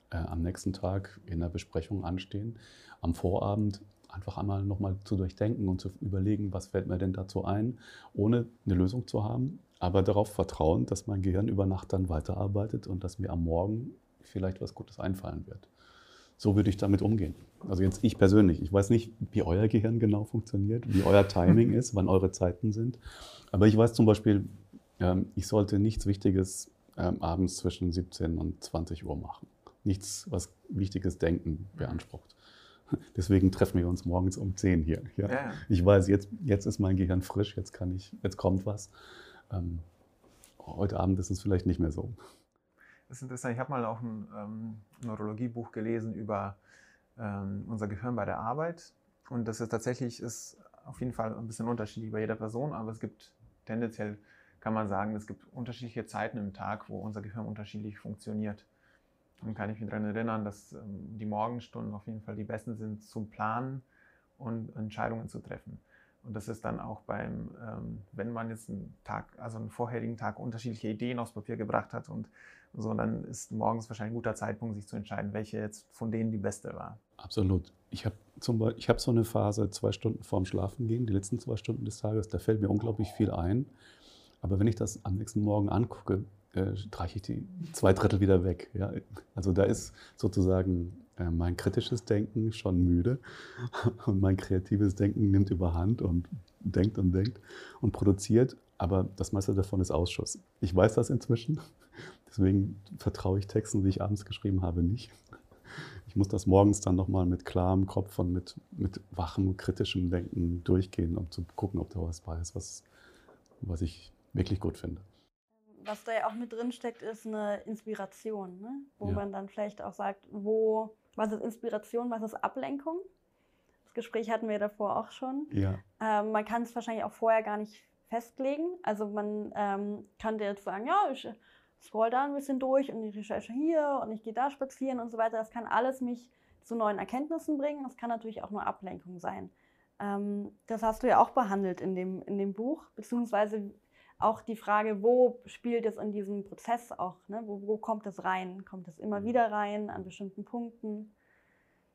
äh, am nächsten Tag in der Besprechung anstehen, am Vorabend einfach einmal nochmal zu durchdenken und zu überlegen, was fällt mir denn dazu ein, ohne eine Lösung zu haben, aber darauf vertrauen, dass mein Gehirn über Nacht dann weiterarbeitet und dass mir am Morgen vielleicht was Gutes einfallen wird. So würde ich damit umgehen. Also jetzt ich persönlich, ich weiß nicht, wie euer Gehirn genau funktioniert, wie euer Timing ist, wann eure Zeiten sind, aber ich weiß zum Beispiel, ähm, ich sollte nichts Wichtiges ähm, abends zwischen 17 und 20 Uhr machen. Nichts, was wichtiges Denken beansprucht. Deswegen treffen wir uns morgens um 10 hier. Ja. Ja. Ich weiß, jetzt, jetzt ist mein Gehirn frisch, jetzt kann ich, jetzt kommt was. Ähm, heute Abend ist es vielleicht nicht mehr so. Das ist interessant. Ich habe mal auch ein ähm, Neurologiebuch gelesen über ähm, unser Gehirn bei der Arbeit. Und das ist tatsächlich ist auf jeden Fall ein bisschen unterschiedlich bei jeder Person, aber es gibt tendenziell, kann man sagen, es gibt unterschiedliche Zeiten im Tag, wo unser Gehirn unterschiedlich funktioniert. Dann kann ich mich daran erinnern, dass ähm, die Morgenstunden auf jeden Fall die besten sind zum Planen und Entscheidungen zu treffen. Und das ist dann auch beim, ähm, wenn man jetzt einen Tag, also einen vorherigen Tag unterschiedliche Ideen aufs Papier gebracht hat und so, dann ist morgens wahrscheinlich ein guter Zeitpunkt, sich zu entscheiden, welche jetzt von denen die beste war. Absolut. Ich habe hab so eine Phase zwei Stunden vorm Schlafen gehen, die letzten zwei Stunden des Tages, da fällt mir unglaublich viel ein. Aber wenn ich das am nächsten Morgen angucke, äh, streiche ich die zwei Drittel wieder weg. Ja? Also da ist sozusagen äh, mein kritisches Denken schon müde und mein kreatives Denken nimmt überhand und denkt und denkt und produziert, aber das meiste davon ist Ausschuss. Ich weiß das inzwischen, deswegen vertraue ich Texten, die ich abends geschrieben habe, nicht. Ich muss das morgens dann nochmal mit klarem Kopf und mit, mit wachem, kritischem Denken durchgehen, um zu gucken, ob da was bei ist, was, was ich wirklich gut finde was da ja auch mit drin steckt, ist eine Inspiration, ne? wo ja. man dann vielleicht auch sagt, wo, was ist Inspiration, was ist Ablenkung? Das Gespräch hatten wir davor auch schon. Ja. Ähm, man kann es wahrscheinlich auch vorher gar nicht festlegen. Also man ähm, könnte jetzt sagen, ja, ich scroll da ein bisschen durch und ich recherche hier und ich gehe da spazieren und so weiter. Das kann alles mich zu neuen Erkenntnissen bringen. Das kann natürlich auch nur Ablenkung sein. Ähm, das hast du ja auch behandelt in dem, in dem Buch, beziehungsweise auch die Frage, wo spielt es in diesem Prozess auch, ne? wo, wo kommt es rein? Kommt es immer mhm. wieder rein an bestimmten Punkten?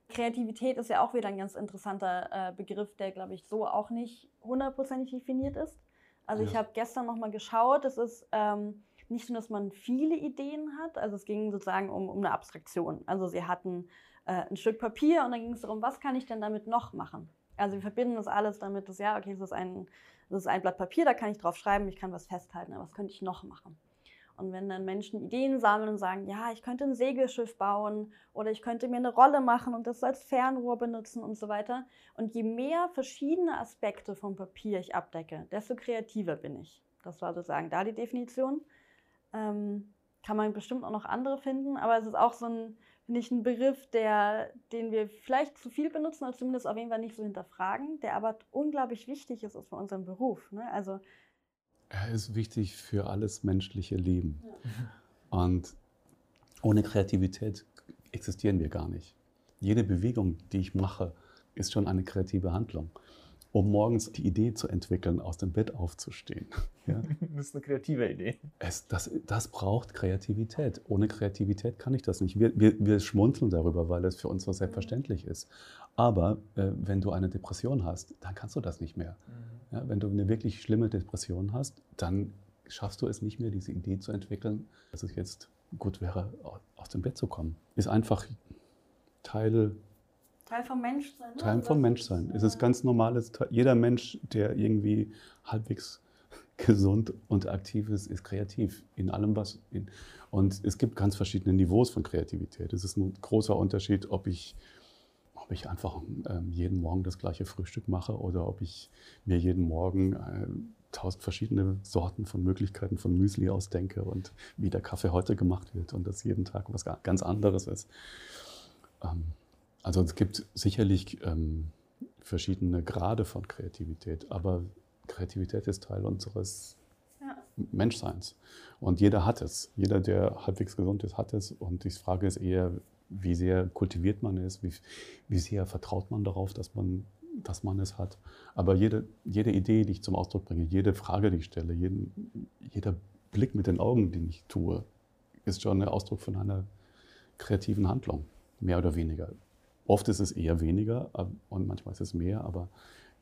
Kreativität ist ja auch wieder ein ganz interessanter äh, Begriff, der, glaube ich, so auch nicht hundertprozentig definiert ist. Also ja. ich habe gestern nochmal geschaut, es ist ähm, nicht nur, dass man viele Ideen hat, also es ging sozusagen um, um eine Abstraktion. Also sie hatten äh, ein Stück Papier und dann ging es darum, was kann ich denn damit noch machen? Also wir verbinden das alles damit, dass ja, okay, es ist ein das ist ein Blatt Papier, da kann ich drauf schreiben, ich kann was festhalten, aber was könnte ich noch machen? Und wenn dann Menschen Ideen sammeln und sagen, ja, ich könnte ein Segelschiff bauen oder ich könnte mir eine Rolle machen und das als Fernrohr benutzen und so weiter. Und je mehr verschiedene Aspekte vom Papier ich abdecke, desto kreativer bin ich. Das war sozusagen da die Definition. Ähm, kann man bestimmt auch noch andere finden, aber es ist auch so ein, nicht ein Begriff, der, den wir vielleicht zu viel benutzen, oder zumindest auf jeden Fall nicht so hinterfragen, der aber unglaublich wichtig ist für unseren Beruf. Ne? Also, er ist wichtig für alles menschliche Leben. Ja. Und ohne Kreativität existieren wir gar nicht. Jede Bewegung, die ich mache, ist schon eine kreative Handlung um morgens die Idee zu entwickeln, aus dem Bett aufzustehen. Ja? Das ist eine kreative Idee. Es, das, das braucht Kreativität. Ohne Kreativität kann ich das nicht. Wir, wir, wir schmunzeln darüber, weil es für uns so selbstverständlich ist. Aber äh, wenn du eine Depression hast, dann kannst du das nicht mehr. Mhm. Ja, wenn du eine wirklich schlimme Depression hast, dann schaffst du es nicht mehr, diese Idee zu entwickeln, dass es jetzt gut wäre, aus dem Bett zu kommen. Ist einfach Teil Teil vom Menschsein. Ne? Teil vom Menschsein. Es ist ganz normales, jeder Mensch, der irgendwie halbwegs gesund und aktiv ist, ist kreativ in allem, was. In, und es gibt ganz verschiedene Niveaus von Kreativität. Es ist ein großer Unterschied, ob ich, ob ich einfach ähm, jeden Morgen das gleiche Frühstück mache oder ob ich mir jeden Morgen äh, tausend verschiedene Sorten von Möglichkeiten von Müsli ausdenke und wie der Kaffee heute gemacht wird und das jeden Tag was ganz anderes ist. Ähm, also es gibt sicherlich ähm, verschiedene Grade von Kreativität, aber Kreativität ist Teil unseres, ja. Menschseins. Und jeder hat es. Jeder, der halbwegs gesund ist, hat es. Und die Frage ist eher, wie sehr kultiviert man es, wie, wie sehr vertraut man darauf, dass man, dass man es hat. Aber jede, jede Idee, die ich zum Ausdruck bringe, jede Frage, die ich stelle, jeden, jeder Blick mit den Augen, den ich tue, ist schon ein Ausdruck von einer kreativen Handlung, mehr oder weniger. Oft ist es eher weniger und manchmal ist es mehr, aber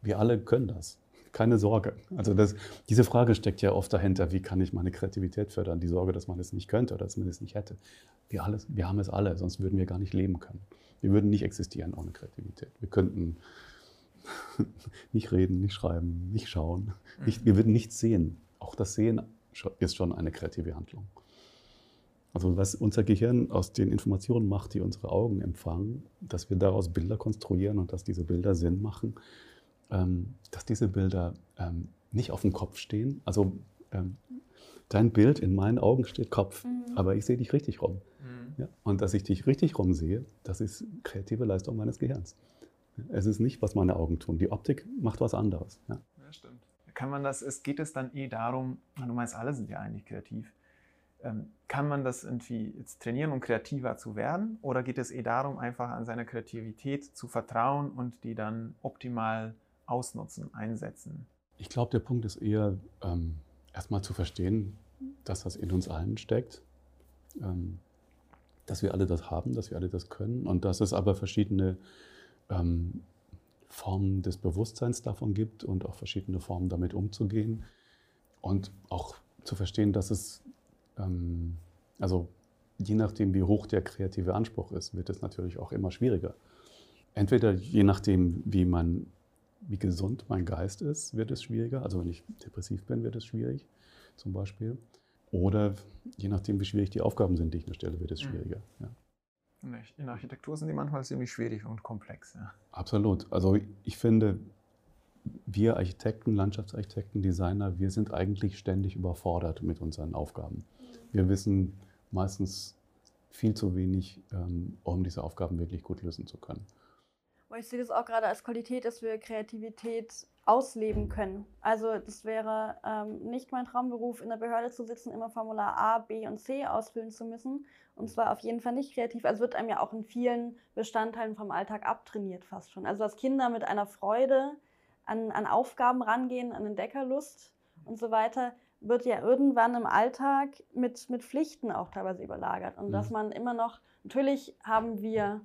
wir alle können das. Keine Sorge. Also das, diese Frage steckt ja oft dahinter, wie kann ich meine Kreativität fördern? Die Sorge, dass man es nicht könnte oder dass man es nicht hätte. Wir, alles, wir haben es alle, sonst würden wir gar nicht leben können. Wir würden nicht existieren ohne Kreativität. Wir könnten nicht reden, nicht schreiben, nicht schauen. Nicht, wir würden nichts sehen. Auch das Sehen ist schon eine kreative Handlung. Also was unser Gehirn aus den Informationen macht, die unsere Augen empfangen, dass wir daraus Bilder konstruieren und dass diese Bilder Sinn machen, ähm, dass diese Bilder ähm, nicht auf dem Kopf stehen. Also ähm, dein Bild in meinen Augen steht Kopf, mhm. aber ich sehe dich richtig rum. Mhm. Ja? Und dass ich dich richtig rum sehe, das ist kreative Leistung meines Gehirns. Es ist nicht, was meine Augen tun. Die Optik macht was anderes. Ja, ja stimmt. Kann man das, es geht es dann eh darum, du meinst, alle sind ja eigentlich kreativ kann man das irgendwie jetzt trainieren, um kreativer zu werden? Oder geht es eher darum, einfach an seiner Kreativität zu vertrauen und die dann optimal ausnutzen, einsetzen? Ich glaube, der Punkt ist eher ähm, erstmal zu verstehen, dass das in uns allen steckt, ähm, dass wir alle das haben, dass wir alle das können und dass es aber verschiedene ähm, Formen des Bewusstseins davon gibt und auch verschiedene Formen damit umzugehen und auch zu verstehen, dass es ähm, also je nachdem, wie hoch der kreative Anspruch ist, wird es natürlich auch immer schwieriger. Entweder je nachdem, wie, man, wie gesund mein Geist ist, wird es schwieriger. Also wenn ich depressiv bin, wird es schwierig zum Beispiel. Oder je nachdem, wie schwierig die Aufgaben sind, die ich mir stelle, wird es mhm. schwieriger. Ja. In Architektur sind die manchmal ziemlich schwierig und komplex. Ja. Absolut. Also ich finde, wir Architekten, Landschaftsarchitekten, Designer, wir sind eigentlich ständig überfordert mit unseren Aufgaben. Wir wissen meistens viel zu wenig, ähm, um diese Aufgaben wirklich gut lösen zu können. Ich sehe das auch gerade als Qualität, dass wir Kreativität ausleben können. Also das wäre ähm, nicht mein Traumberuf, in der Behörde zu sitzen, immer Formular A, B und C ausfüllen zu müssen. Und zwar auf jeden Fall nicht kreativ. Also wird einem ja auch in vielen Bestandteilen vom Alltag abtrainiert fast schon. Also dass Kinder mit einer Freude an, an Aufgaben rangehen, an Entdeckerlust und so weiter, wird ja irgendwann im Alltag mit, mit Pflichten auch teilweise überlagert. Und mhm. dass man immer noch, natürlich haben wir,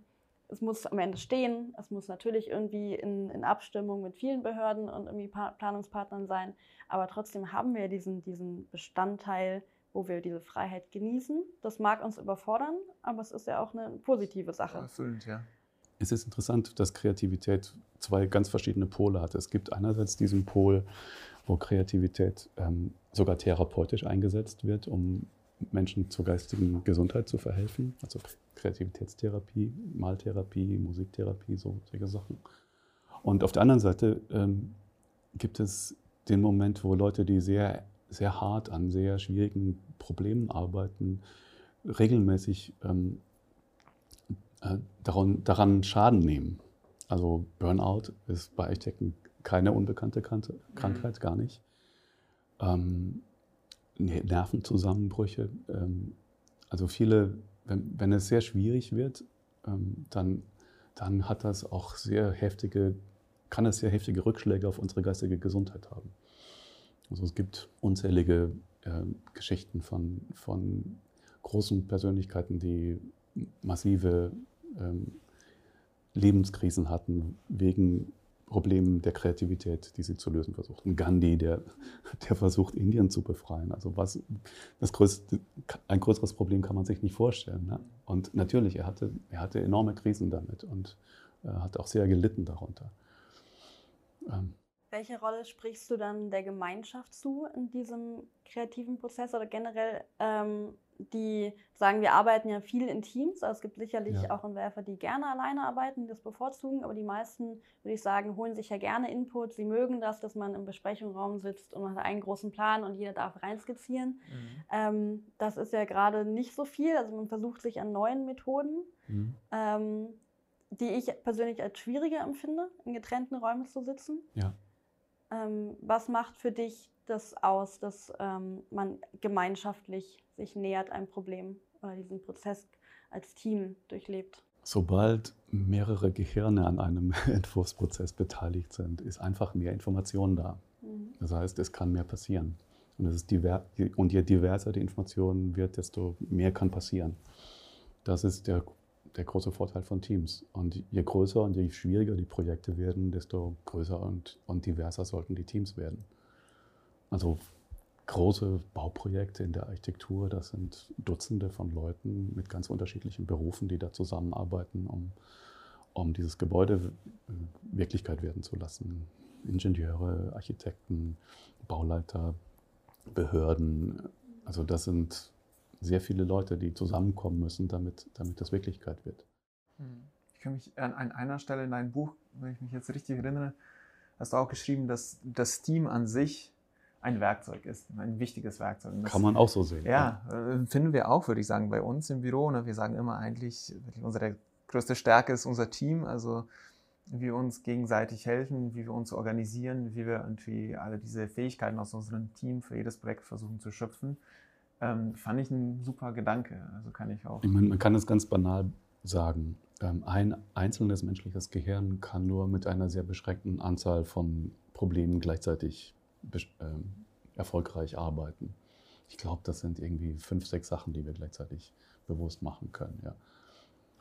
es muss am Ende stehen, es muss natürlich irgendwie in, in Abstimmung mit vielen Behörden und irgendwie Planungspartnern sein, aber trotzdem haben wir diesen, diesen Bestandteil, wo wir diese Freiheit genießen. Das mag uns überfordern, aber es ist ja auch eine positive Sache. Erfüllend, ja. Es ist interessant, dass Kreativität zwei ganz verschiedene Pole hat. Es gibt einerseits diesen Pol, wo Kreativität ähm, sogar therapeutisch eingesetzt wird, um Menschen zur geistigen Gesundheit zu verhelfen. Also Kreativitätstherapie, Maltherapie, Musiktherapie, so solche Sachen. Und auf der anderen Seite ähm, gibt es den Moment, wo Leute, die sehr, sehr hart an sehr schwierigen Problemen arbeiten, regelmäßig ähm, äh, daran, daran Schaden nehmen. Also Burnout ist bei Architekten keine unbekannte Krankheit, mhm. gar nicht. Ähm, Nervenzusammenbrüche. Ähm, also viele, wenn, wenn, es sehr schwierig wird, ähm, dann, dann hat das auch sehr heftige, kann es sehr heftige Rückschläge auf unsere geistige Gesundheit haben. Also es gibt unzählige äh, Geschichten von, von großen Persönlichkeiten, die massive Lebenskrisen hatten wegen Problemen der Kreativität, die sie zu lösen versucht. Und Gandhi, der, der versucht, Indien zu befreien. Also was, das größte, ein größeres Problem kann man sich nicht vorstellen. Ne? Und natürlich, er hatte, er hatte enorme Krisen damit und er hat auch sehr gelitten darunter. Ähm, welche Rolle sprichst du dann der Gemeinschaft zu in diesem kreativen Prozess oder generell ähm, die sagen, wir arbeiten ja viel in Teams. Also es gibt sicherlich ja. auch Entwerfer, die gerne alleine arbeiten, die das bevorzugen, aber die meisten, würde ich sagen, holen sich ja gerne Input. Sie mögen das, dass man im Besprechungsraum sitzt und man hat einen großen Plan und jeder darf reinskizzieren. Mhm. Ähm, das ist ja gerade nicht so viel. Also man versucht sich an neuen Methoden. Mhm. Ähm, die ich persönlich als schwieriger empfinde, in getrennten Räumen zu sitzen. Ja. Ähm, was macht für dich das aus, dass ähm, man gemeinschaftlich sich nähert einem Problem oder diesen Prozess als Team durchlebt? Sobald mehrere Gehirne an einem Entwurfsprozess beteiligt sind, ist einfach mehr Information da. Mhm. Das heißt, es kann mehr passieren. Und, es ist diver und je diverser die Information wird, desto mehr kann passieren. Das ist der, der große Vorteil von Teams. Und je größer und je schwieriger die Projekte werden, desto größer und, und diverser sollten die Teams werden. Also große Bauprojekte in der Architektur, das sind Dutzende von Leuten mit ganz unterschiedlichen Berufen, die da zusammenarbeiten, um, um dieses Gebäude äh, Wirklichkeit werden zu lassen. Ingenieure, Architekten, Bauleiter, Behörden. Also das sind sehr viele Leute, die zusammenkommen müssen, damit, damit das Wirklichkeit wird. Hm. Ich kann mich an, an einer Stelle in deinem Buch, wenn ich mich jetzt richtig erinnere, hast du auch geschrieben, dass das Team an sich ein Werkzeug ist, ein wichtiges Werkzeug. Das, Kann man auch so sehen. Ja, ja, äh, finden wir auch, würde ich sagen, bei uns im Büro. Ne? Wir sagen immer eigentlich, unsere größte Stärke ist unser Team, also wie wir uns gegenseitig helfen, wie wir uns organisieren, wie wir irgendwie alle diese Fähigkeiten aus unserem Team für jedes Projekt versuchen zu schöpfen. Ähm, fand ich ein super Gedanke. Also kann ich auch. Ich meine, man kann es ganz banal sagen. Ähm, ein einzelnes menschliches Gehirn kann nur mit einer sehr beschränkten Anzahl von Problemen gleichzeitig ähm, erfolgreich arbeiten. Ich glaube, das sind irgendwie fünf, sechs Sachen, die wir gleichzeitig bewusst machen können. Ja.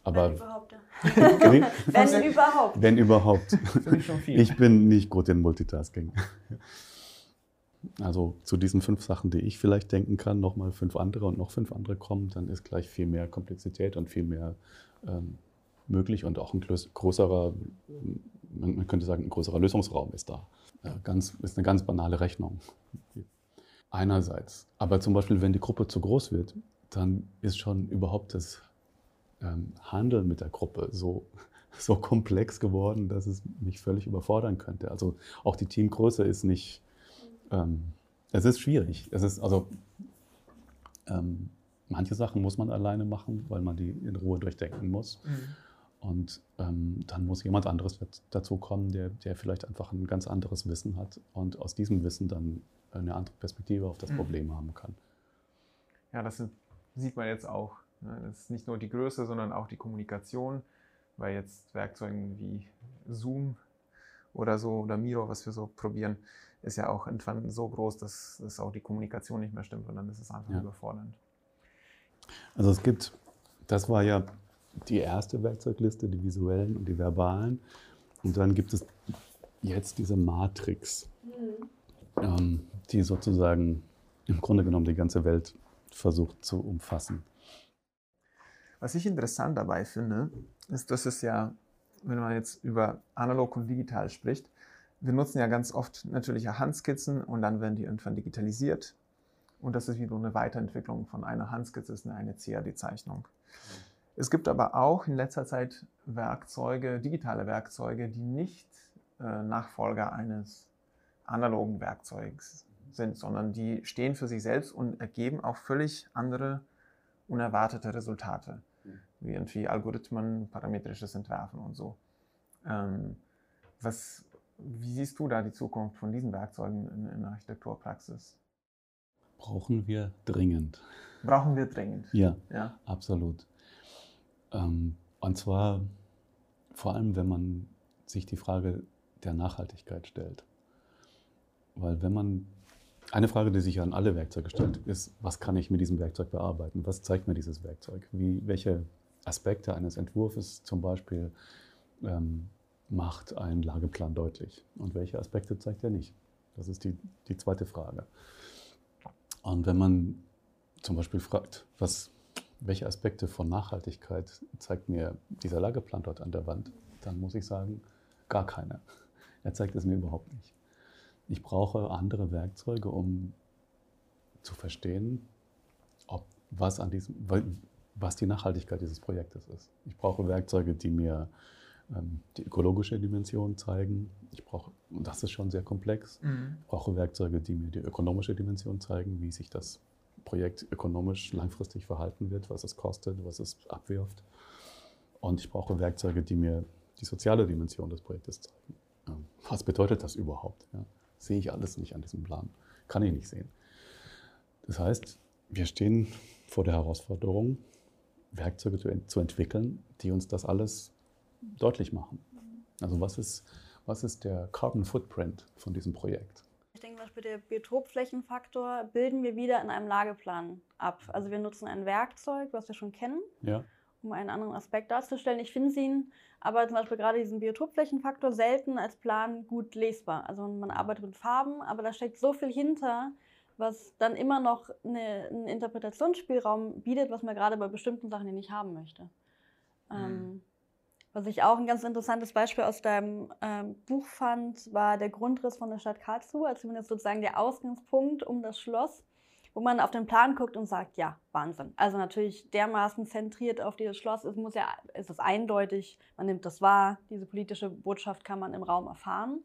Aber wenn überhaupt. wenn überhaupt. Wenn überhaupt. Ich, bin nicht gut in Multitasking. Also zu diesen fünf Sachen, die ich vielleicht denken kann, nochmal fünf andere und noch fünf andere kommen, dann ist gleich viel mehr Komplexität und viel mehr ähm, möglich und auch ein größerer, man könnte sagen, ein größerer Lösungsraum ist da. Ganz, ist eine ganz banale Rechnung. Einerseits. Aber zum Beispiel, wenn die Gruppe zu groß wird, dann ist schon überhaupt das ähm, Handeln mit der Gruppe so, so komplex geworden, dass es mich völlig überfordern könnte. Also auch die Teamgröße ist nicht, ähm, es ist schwierig. Es ist also, ähm, manche Sachen muss man alleine machen, weil man die in Ruhe durchdenken muss. Mhm. Und ähm, dann muss jemand anderes dazu kommen, der, der vielleicht einfach ein ganz anderes Wissen hat und aus diesem Wissen dann eine andere Perspektive auf das mhm. Problem haben kann. Ja, das sieht man jetzt auch. Ne? Das ist nicht nur die Größe, sondern auch die Kommunikation, weil jetzt Werkzeuge wie Zoom oder so oder Miro, was wir so probieren, ist ja auch irgendwann so groß, dass, dass auch die Kommunikation nicht mehr stimmt und dann ist es einfach ja. überfordernd. Also es gibt, das war ja die erste Werkzeugliste, die visuellen und die verbalen. Und dann gibt es jetzt diese Matrix, mhm. ähm, die sozusagen im Grunde genommen die ganze Welt versucht zu umfassen. Was ich interessant dabei finde, ist, dass es ja, wenn man jetzt über analog und digital spricht, wir nutzen ja ganz oft natürliche Handskizzen und dann werden die irgendwann digitalisiert. Und das ist wie so eine Weiterentwicklung von einer Handskizze, ist eine CAD-Zeichnung. Mhm. Es gibt aber auch in letzter Zeit Werkzeuge, digitale Werkzeuge, die nicht äh, Nachfolger eines analogen Werkzeugs sind, sondern die stehen für sich selbst und ergeben auch völlig andere, unerwartete Resultate, mhm. wie irgendwie Algorithmen, parametrisches Entwerfen und so. Ähm, was, wie siehst du da die Zukunft von diesen Werkzeugen in, in der Architekturpraxis? Brauchen wir dringend. Brauchen wir dringend. Ja, ja. absolut. Ähm, und zwar vor allem, wenn man sich die Frage der Nachhaltigkeit stellt. Weil wenn man, eine Frage, die sich an alle Werkzeuge stellt, ist, was kann ich mit diesem Werkzeug bearbeiten? Was zeigt mir dieses Werkzeug? Wie, welche Aspekte eines Entwurfs zum Beispiel ähm, macht ein Lageplan deutlich? Und welche Aspekte zeigt er nicht? Das ist die, die zweite Frage. Und wenn man zum Beispiel fragt, was welche Aspekte von Nachhaltigkeit zeigt mir dieser Lageplan dort an der Wand, dann muss ich sagen, gar keine. Er zeigt es mir überhaupt nicht. Ich brauche andere Werkzeuge, um zu verstehen, ob was, an diesem, was die Nachhaltigkeit dieses Projektes ist. Ich brauche Werkzeuge, die mir ähm, die ökologische Dimension zeigen. Ich brauche, und das ist schon sehr komplex, mhm. ich brauche Werkzeuge, die mir die ökonomische Dimension zeigen, wie sich das Projekt ökonomisch langfristig verhalten wird, was es kostet, was es abwirft. Und ich brauche Werkzeuge, die mir die soziale Dimension des Projektes zeigen. Was bedeutet das überhaupt? Ja? sehe ich alles nicht an diesem Plan. Kann ich nicht sehen. Das heißt, wir stehen vor der Herausforderung, Werkzeuge zu, zu entwickeln, die uns das alles deutlich machen. Also was ist, was ist der Carbon Footprint von diesem Projekt? Ich denke zum Beispiel, der Biotopflächenfaktor bilden wir wieder in einem Lageplan ab. Also wir nutzen ein Werkzeug, was wir schon kennen, ja. um einen anderen Aspekt darzustellen. Ich finde ihn aber zum Beispiel gerade diesen Biotopflächenfaktor selten als Plan gut lesbar. Also man arbeitet mit Farben, aber da steckt so viel hinter, was dann immer noch eine, einen Interpretationsspielraum bietet, was man gerade bei bestimmten Sachen nicht haben möchte. Mhm. Ähm, was ich auch ein ganz interessantes Beispiel aus deinem ähm, Buch fand, war der Grundriss von der Stadt Karlsruhe, also zumindest sozusagen der Ausgangspunkt um das Schloss, wo man auf den Plan guckt und sagt, ja, Wahnsinn. Also natürlich dermaßen zentriert auf dieses Schloss, es muss ja, es ist eindeutig, man nimmt das wahr, diese politische Botschaft kann man im Raum erfahren.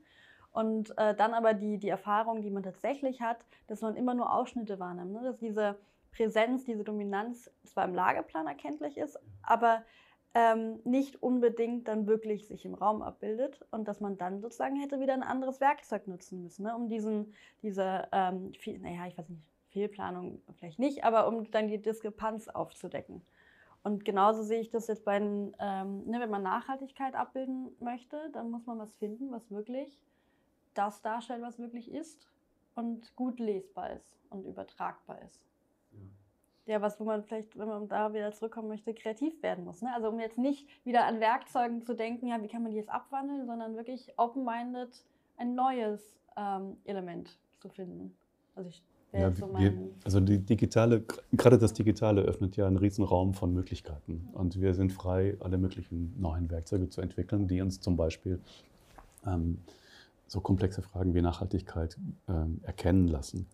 Und äh, dann aber die, die Erfahrung, die man tatsächlich hat, dass man immer nur Ausschnitte wahrnimmt, ne? dass diese Präsenz, diese Dominanz zwar im Lageplan erkenntlich ist, aber ähm, nicht unbedingt dann wirklich sich im Raum abbildet und dass man dann sozusagen hätte wieder ein anderes Werkzeug nutzen müssen, ne, um diesen, diese, ähm, viel, naja, ich weiß nicht, Fehlplanung vielleicht nicht, aber um dann die Diskrepanz aufzudecken. Und genauso sehe ich das jetzt bei, ähm, ne, wenn man Nachhaltigkeit abbilden möchte, dann muss man was finden, was wirklich das darstellt, was wirklich ist und gut lesbar ist und übertragbar ist ja, was, wo man vielleicht, wenn man da wieder zurückkommen möchte, kreativ werden muss. Ne? Also um jetzt nicht wieder an Werkzeugen zu denken, ja, wie kann man die jetzt abwandeln, sondern wirklich open-minded ein neues ähm, Element zu finden. Also ich ja, so wir, also die digitale, gerade das Digitale öffnet ja einen riesen Raum von Möglichkeiten. Und wir sind frei, alle möglichen neuen Werkzeuge zu entwickeln, die uns zum Beispiel ähm, so komplexe Fragen wie Nachhaltigkeit ähm, erkennen lassen.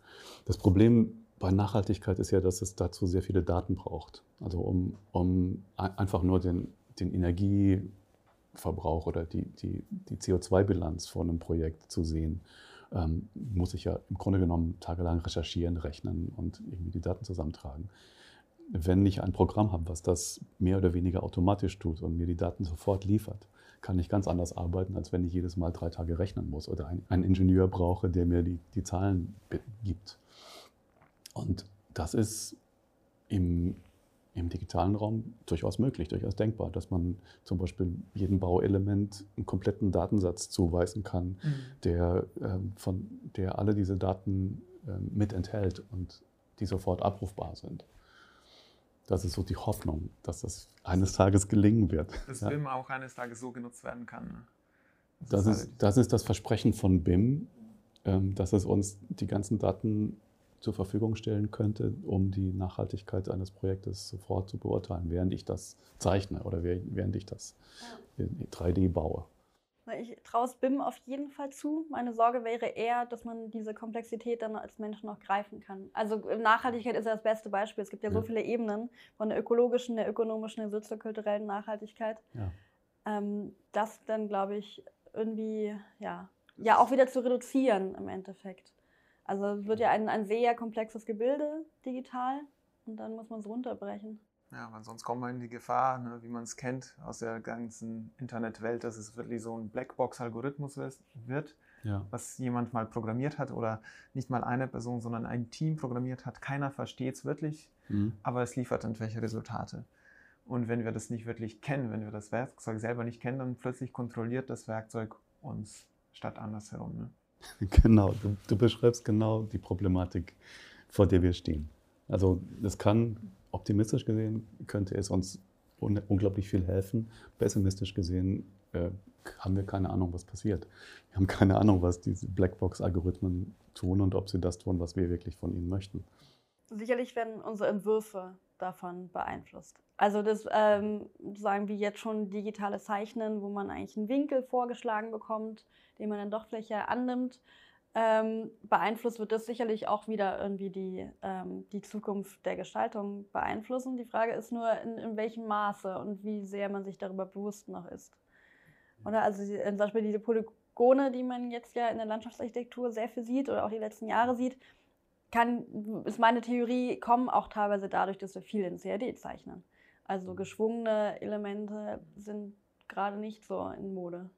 Das Problem bei Nachhaltigkeit ist ja, dass es dazu sehr viele Daten braucht. Also um, um einfach nur den, den Energieverbrauch oder die, die, die CO2-Bilanz von einem Projekt zu sehen, ähm, muss ich ja im Grunde genommen tagelang recherchieren, rechnen und irgendwie die Daten zusammentragen. Wenn ich ein Programm habe, was das mehr oder weniger automatisch tut und mir die Daten sofort liefert, kann ich ganz anders arbeiten, als wenn ich jedes Mal drei Tage rechnen muss oder einen Ingenieur brauche, der mir die, die Zahlen gibt. Und das ist im, im digitalen Raum durchaus möglich, durchaus denkbar, dass man zum Beispiel jedem Bauelement einen kompletten Datensatz zuweisen kann, mhm. der, äh, von, der alle diese Daten äh, mit enthält und die sofort abrufbar sind. Das ist so die Hoffnung, dass das eines Tages gelingen wird. Dass ja. BIM auch eines Tages so genutzt werden kann. Das, das, ist, halt das, ist, das Versprechen von BIM, ähm, dass es uns die ganzen Daten zur Verfügung stellen könnte, um die Nachhaltigkeit eines Projektes sofort zu beurteilen, während ich das zeichne oder während ich das in 3D baue. Ich traue es BIM auf jeden Fall zu. Meine Sorge wäre eher, dass man diese Komplexität dann als Mensch noch greifen kann. Also Nachhaltigkeit ist ja das beste Beispiel. Es gibt ja, ja. so viele Ebenen von der ökologischen, der ökonomischen, der soziokulturellen Nachhaltigkeit. Ja. Ähm, das dann, glaube ich, irgendwie ja, ja auch wieder zu reduzieren im Endeffekt. Also es wird ja ein, ein sehr komplexes Gebilde digital und dann muss man es runterbrechen. Ja, weil sonst kommt man in die Gefahr, ne, wie man es kennt aus der ganzen Internetwelt, dass es wirklich so ein Blackbox-Algorithmus wird, ja. was jemand mal programmiert hat oder nicht mal eine Person, sondern ein Team programmiert hat. Keiner versteht es wirklich, mhm. aber es liefert irgendwelche Resultate. Und wenn wir das nicht wirklich kennen, wenn wir das Werkzeug selber nicht kennen, dann plötzlich kontrolliert das Werkzeug uns statt andersherum. Ne? Genau, du, du, beschreibst genau die Problematik, vor der wir stehen. Also es kann, optimistisch gesehen, könnte es uns un unglaublich viel helfen. Pessimistisch gesehen äh, haben wir keine Ahnung, was passiert. Wir haben keine Ahnung, was diese Blackbox-Algorithmen tun und ob sie das tun, was wir wirklich von ihnen möchten. Sicherlich werden unsere Entwürfe davon beeinflusst. Also das ähm, sagen wir jetzt schon digitale Zeichnen, wo man eigentlich einen Winkel vorgeschlagen bekommt, den man dann doch vielleicht ja annimmt. Ähm, beeinflusst wird das sicherlich auch wieder irgendwie die, ähm, die Zukunft der Gestaltung beeinflussen. Die Frage ist nur, in, in, welchem Maße und wie sehr man sich darüber bewusst noch ist. Oder also die, zum Beispiel diese Polygone, die man jetzt ja in der Landschaftsarchitektur sehr viel sieht oder auch die letzten Jahre sieht, kann, ist meine Theorie, kommen auch teilweise dadurch, dass wir viel in CAD zeichnen. Also geschwungene Elemente sind gerade nicht so in Mode.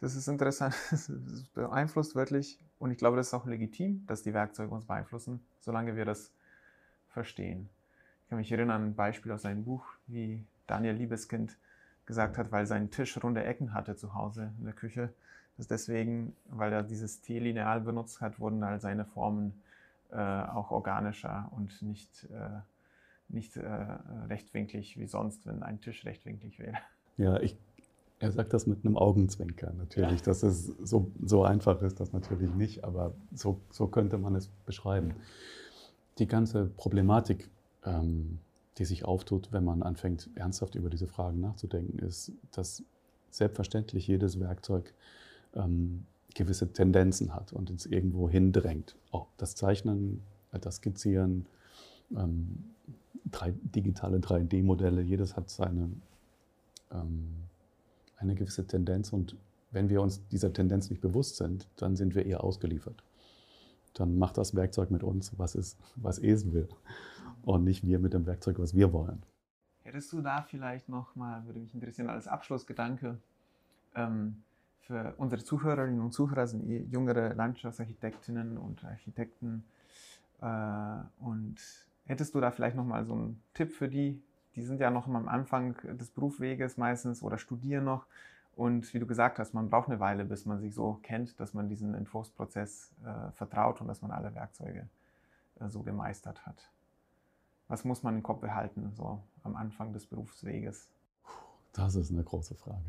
Das ist interessant. Das beeinflusst wirklich. Und ich glaube, das ist auch legitim, dass die Werkzeuge uns beeinflussen, solange wir das verstehen. Ich kann mich erinnern an ein Beispiel aus seinem Buch, wie Daniel Liebeskind gesagt hat, weil sein Tisch runde Ecken hatte zu Hause in der Küche. Dass deswegen, weil er dieses T-Lineal benutzt hat, wurden all seine Formen äh, auch organischer und nicht, äh, nicht äh, rechtwinklig wie sonst, wenn ein Tisch rechtwinklig wäre. Ja, ich, er sagt das mit einem Augenzwinker natürlich. Ja. Dass es so, so einfach ist, das natürlich nicht, aber so, so könnte man es beschreiben. Die ganze Problematik, ähm, die sich auftut, wenn man anfängt, ernsthaft über diese Fragen nachzudenken, ist, dass selbstverständlich jedes Werkzeug ähm, gewisse Tendenzen hat und uns irgendwo hindrängt. Auch das Zeichnen, das Skizzieren, ähm, drei, digitale 3D-Modelle, jedes hat seine, ähm, eine gewisse Tendenz und wenn wir uns dieser Tendenz nicht bewusst sind, dann sind wir eher ausgeliefert. Dann macht das Werkzeug mit uns, was es, was es will und nicht wir mit dem Werkzeug, was wir wollen. Hättest du da vielleicht noch mal, würde mich interessieren, als Abschlussgedanke, ähm, für unsere Zuhörerinnen und Zuhörer sind eh jüngere Landschaftsarchitektinnen und Architekten. Äh, und hättest du da vielleicht nochmal so einen Tipp für die? Die sind ja noch am Anfang des Berufsweges meistens oder studieren noch. Und wie du gesagt hast, man braucht eine Weile, bis man sich so kennt, dass man diesen Entwurfsprozess äh, vertraut und dass man alle Werkzeuge äh, so gemeistert hat. Was muss man im Kopf behalten, so am Anfang des Berufsweges? Das ist eine große Frage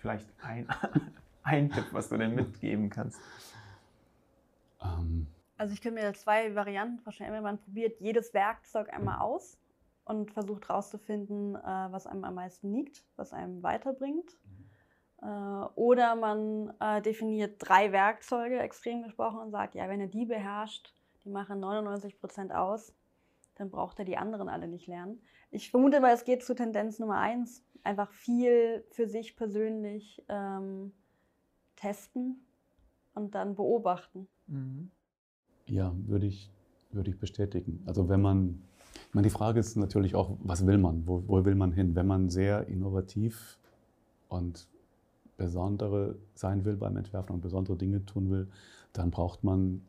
vielleicht ein, ein Tipp, was du denn mitgeben kannst? Ähm. Also ich könnte mir zwei Varianten vorstellen. Entweder man probiert jedes Werkzeug einmal aus und versucht herauszufinden, äh, was einem am meisten liegt, was einem weiterbringt. Äh, oder man äh, definiert drei Werkzeuge, extrem gesprochen, und sagt, ja, wenn er die beherrscht, die machen 99 Prozent aus, dann braucht er die anderen alle nicht lernen. Ich vermute mal, es geht zu Tendenz Nummer eins einfach viel für sich persönlich ähm, testen und dann beobachten. Mhm. Ja, würde ich, würde ich bestätigen. Also wenn man, ich meine, die Frage ist natürlich auch, was will man? Wo, wo will man hin? Wenn man sehr innovativ und besondere sein will beim Entwerfen und besondere Dinge tun will, dann braucht man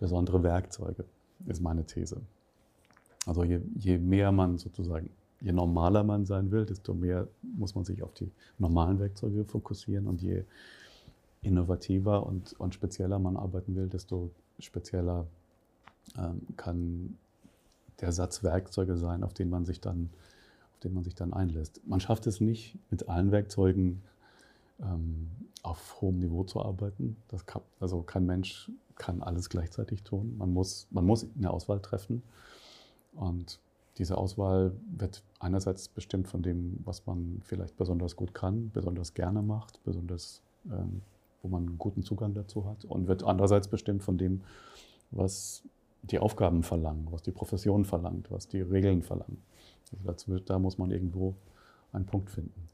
besondere Werkzeuge, ist meine These. Also je, je mehr man sozusagen je normaler man sein will, desto mehr muss man sich auf die normalen Werkzeuge fokussieren und je innovativer und, und spezieller man arbeiten will, desto spezieller ähm, kann der Satz Werkzeuge sein, auf den man sich dann, auf den man sich dann einlässt. Man schafft es nicht, mit allen Werkzeugen ähm, auf hohem Niveau zu arbeiten. Kann, also kein Mensch kann alles gleichzeitig tun. Man muss, man muss eine Auswahl treffen. Und diese Auswahl wird einerseits bestimmt von dem, was man vielleicht besonders gut kann, besonders gerne macht, besonders, ähm, wo man einen guten Zugang dazu hat und wird andererseits bestimmt von dem, was die Aufgaben verlangen, was die Profession verlangt, was die Regeln verlangen. Also dazu, da muss man irgendwo einen Punkt finden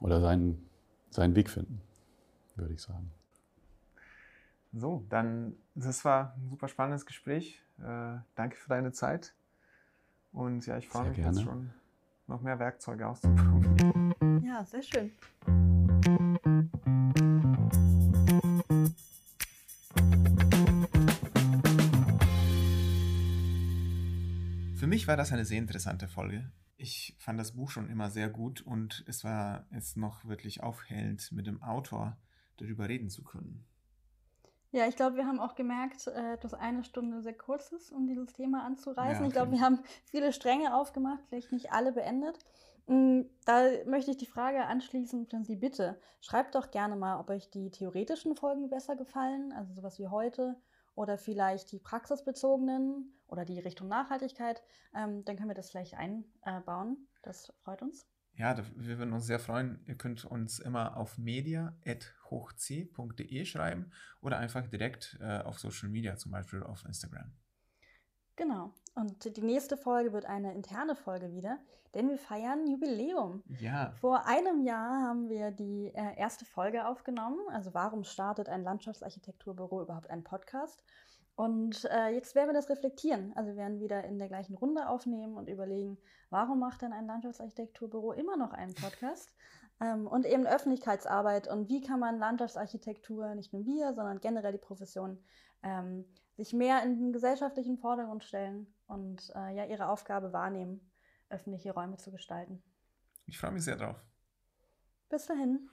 oder seinen, seinen Weg finden, würde ich sagen. So, dann, das war ein super spannendes Gespräch. Äh, danke für deine Zeit. Und ja, ich freue mich gerne. jetzt schon, noch mehr Werkzeuge auszuprobieren. Ja, sehr schön. Für mich war das eine sehr interessante Folge. Ich fand das Buch schon immer sehr gut und es war jetzt noch wirklich aufhellend, mit dem Autor darüber reden zu können. Ja, ich glaube, wir haben auch gemerkt, äh, dass eine Stunde sehr kurz ist, um dieses Thema anzureißen. Ja, ich glaube, wir haben viele Stränge aufgemacht, vielleicht nicht alle beendet. Mm, da möchte ich die Frage anschließen, Sie bitte, schreibt doch gerne mal, ob euch die theoretischen Folgen besser gefallen, also sowas wie heute, oder vielleicht die praxisbezogenen oder die Richtung Nachhaltigkeit. Ähm, dann können wir das vielleicht einbauen. Das freut uns ja, wir würden uns sehr freuen. Ihr könnt uns immer auf media.hochc.de schreiben oder einfach direkt äh, auf Social Media, zum Beispiel auf Instagram. Genau. Und die nächste Folge wird eine interne Folge wieder, denn wir feiern Jubiläum. Ja. Vor einem Jahr haben wir die äh, erste Folge aufgenommen. Also warum startet ein Landschaftsarchitekturbüro überhaupt einen Podcast? Und äh, jetzt werden wir das reflektieren. Also wir werden wieder in der gleichen Runde aufnehmen und überlegen, warum macht denn ein Landschaftsarchitekturbüro immer noch einen Podcast? Ähm, und eben Öffentlichkeitsarbeit und wie kann man Landschaftsarchitektur, nicht nur wir, sondern generell die Profession, ähm, sich mehr in den gesellschaftlichen Vordergrund stellen und äh, ja ihre Aufgabe wahrnehmen, öffentliche Räume zu gestalten. Ich freue mich sehr drauf. Bis dahin.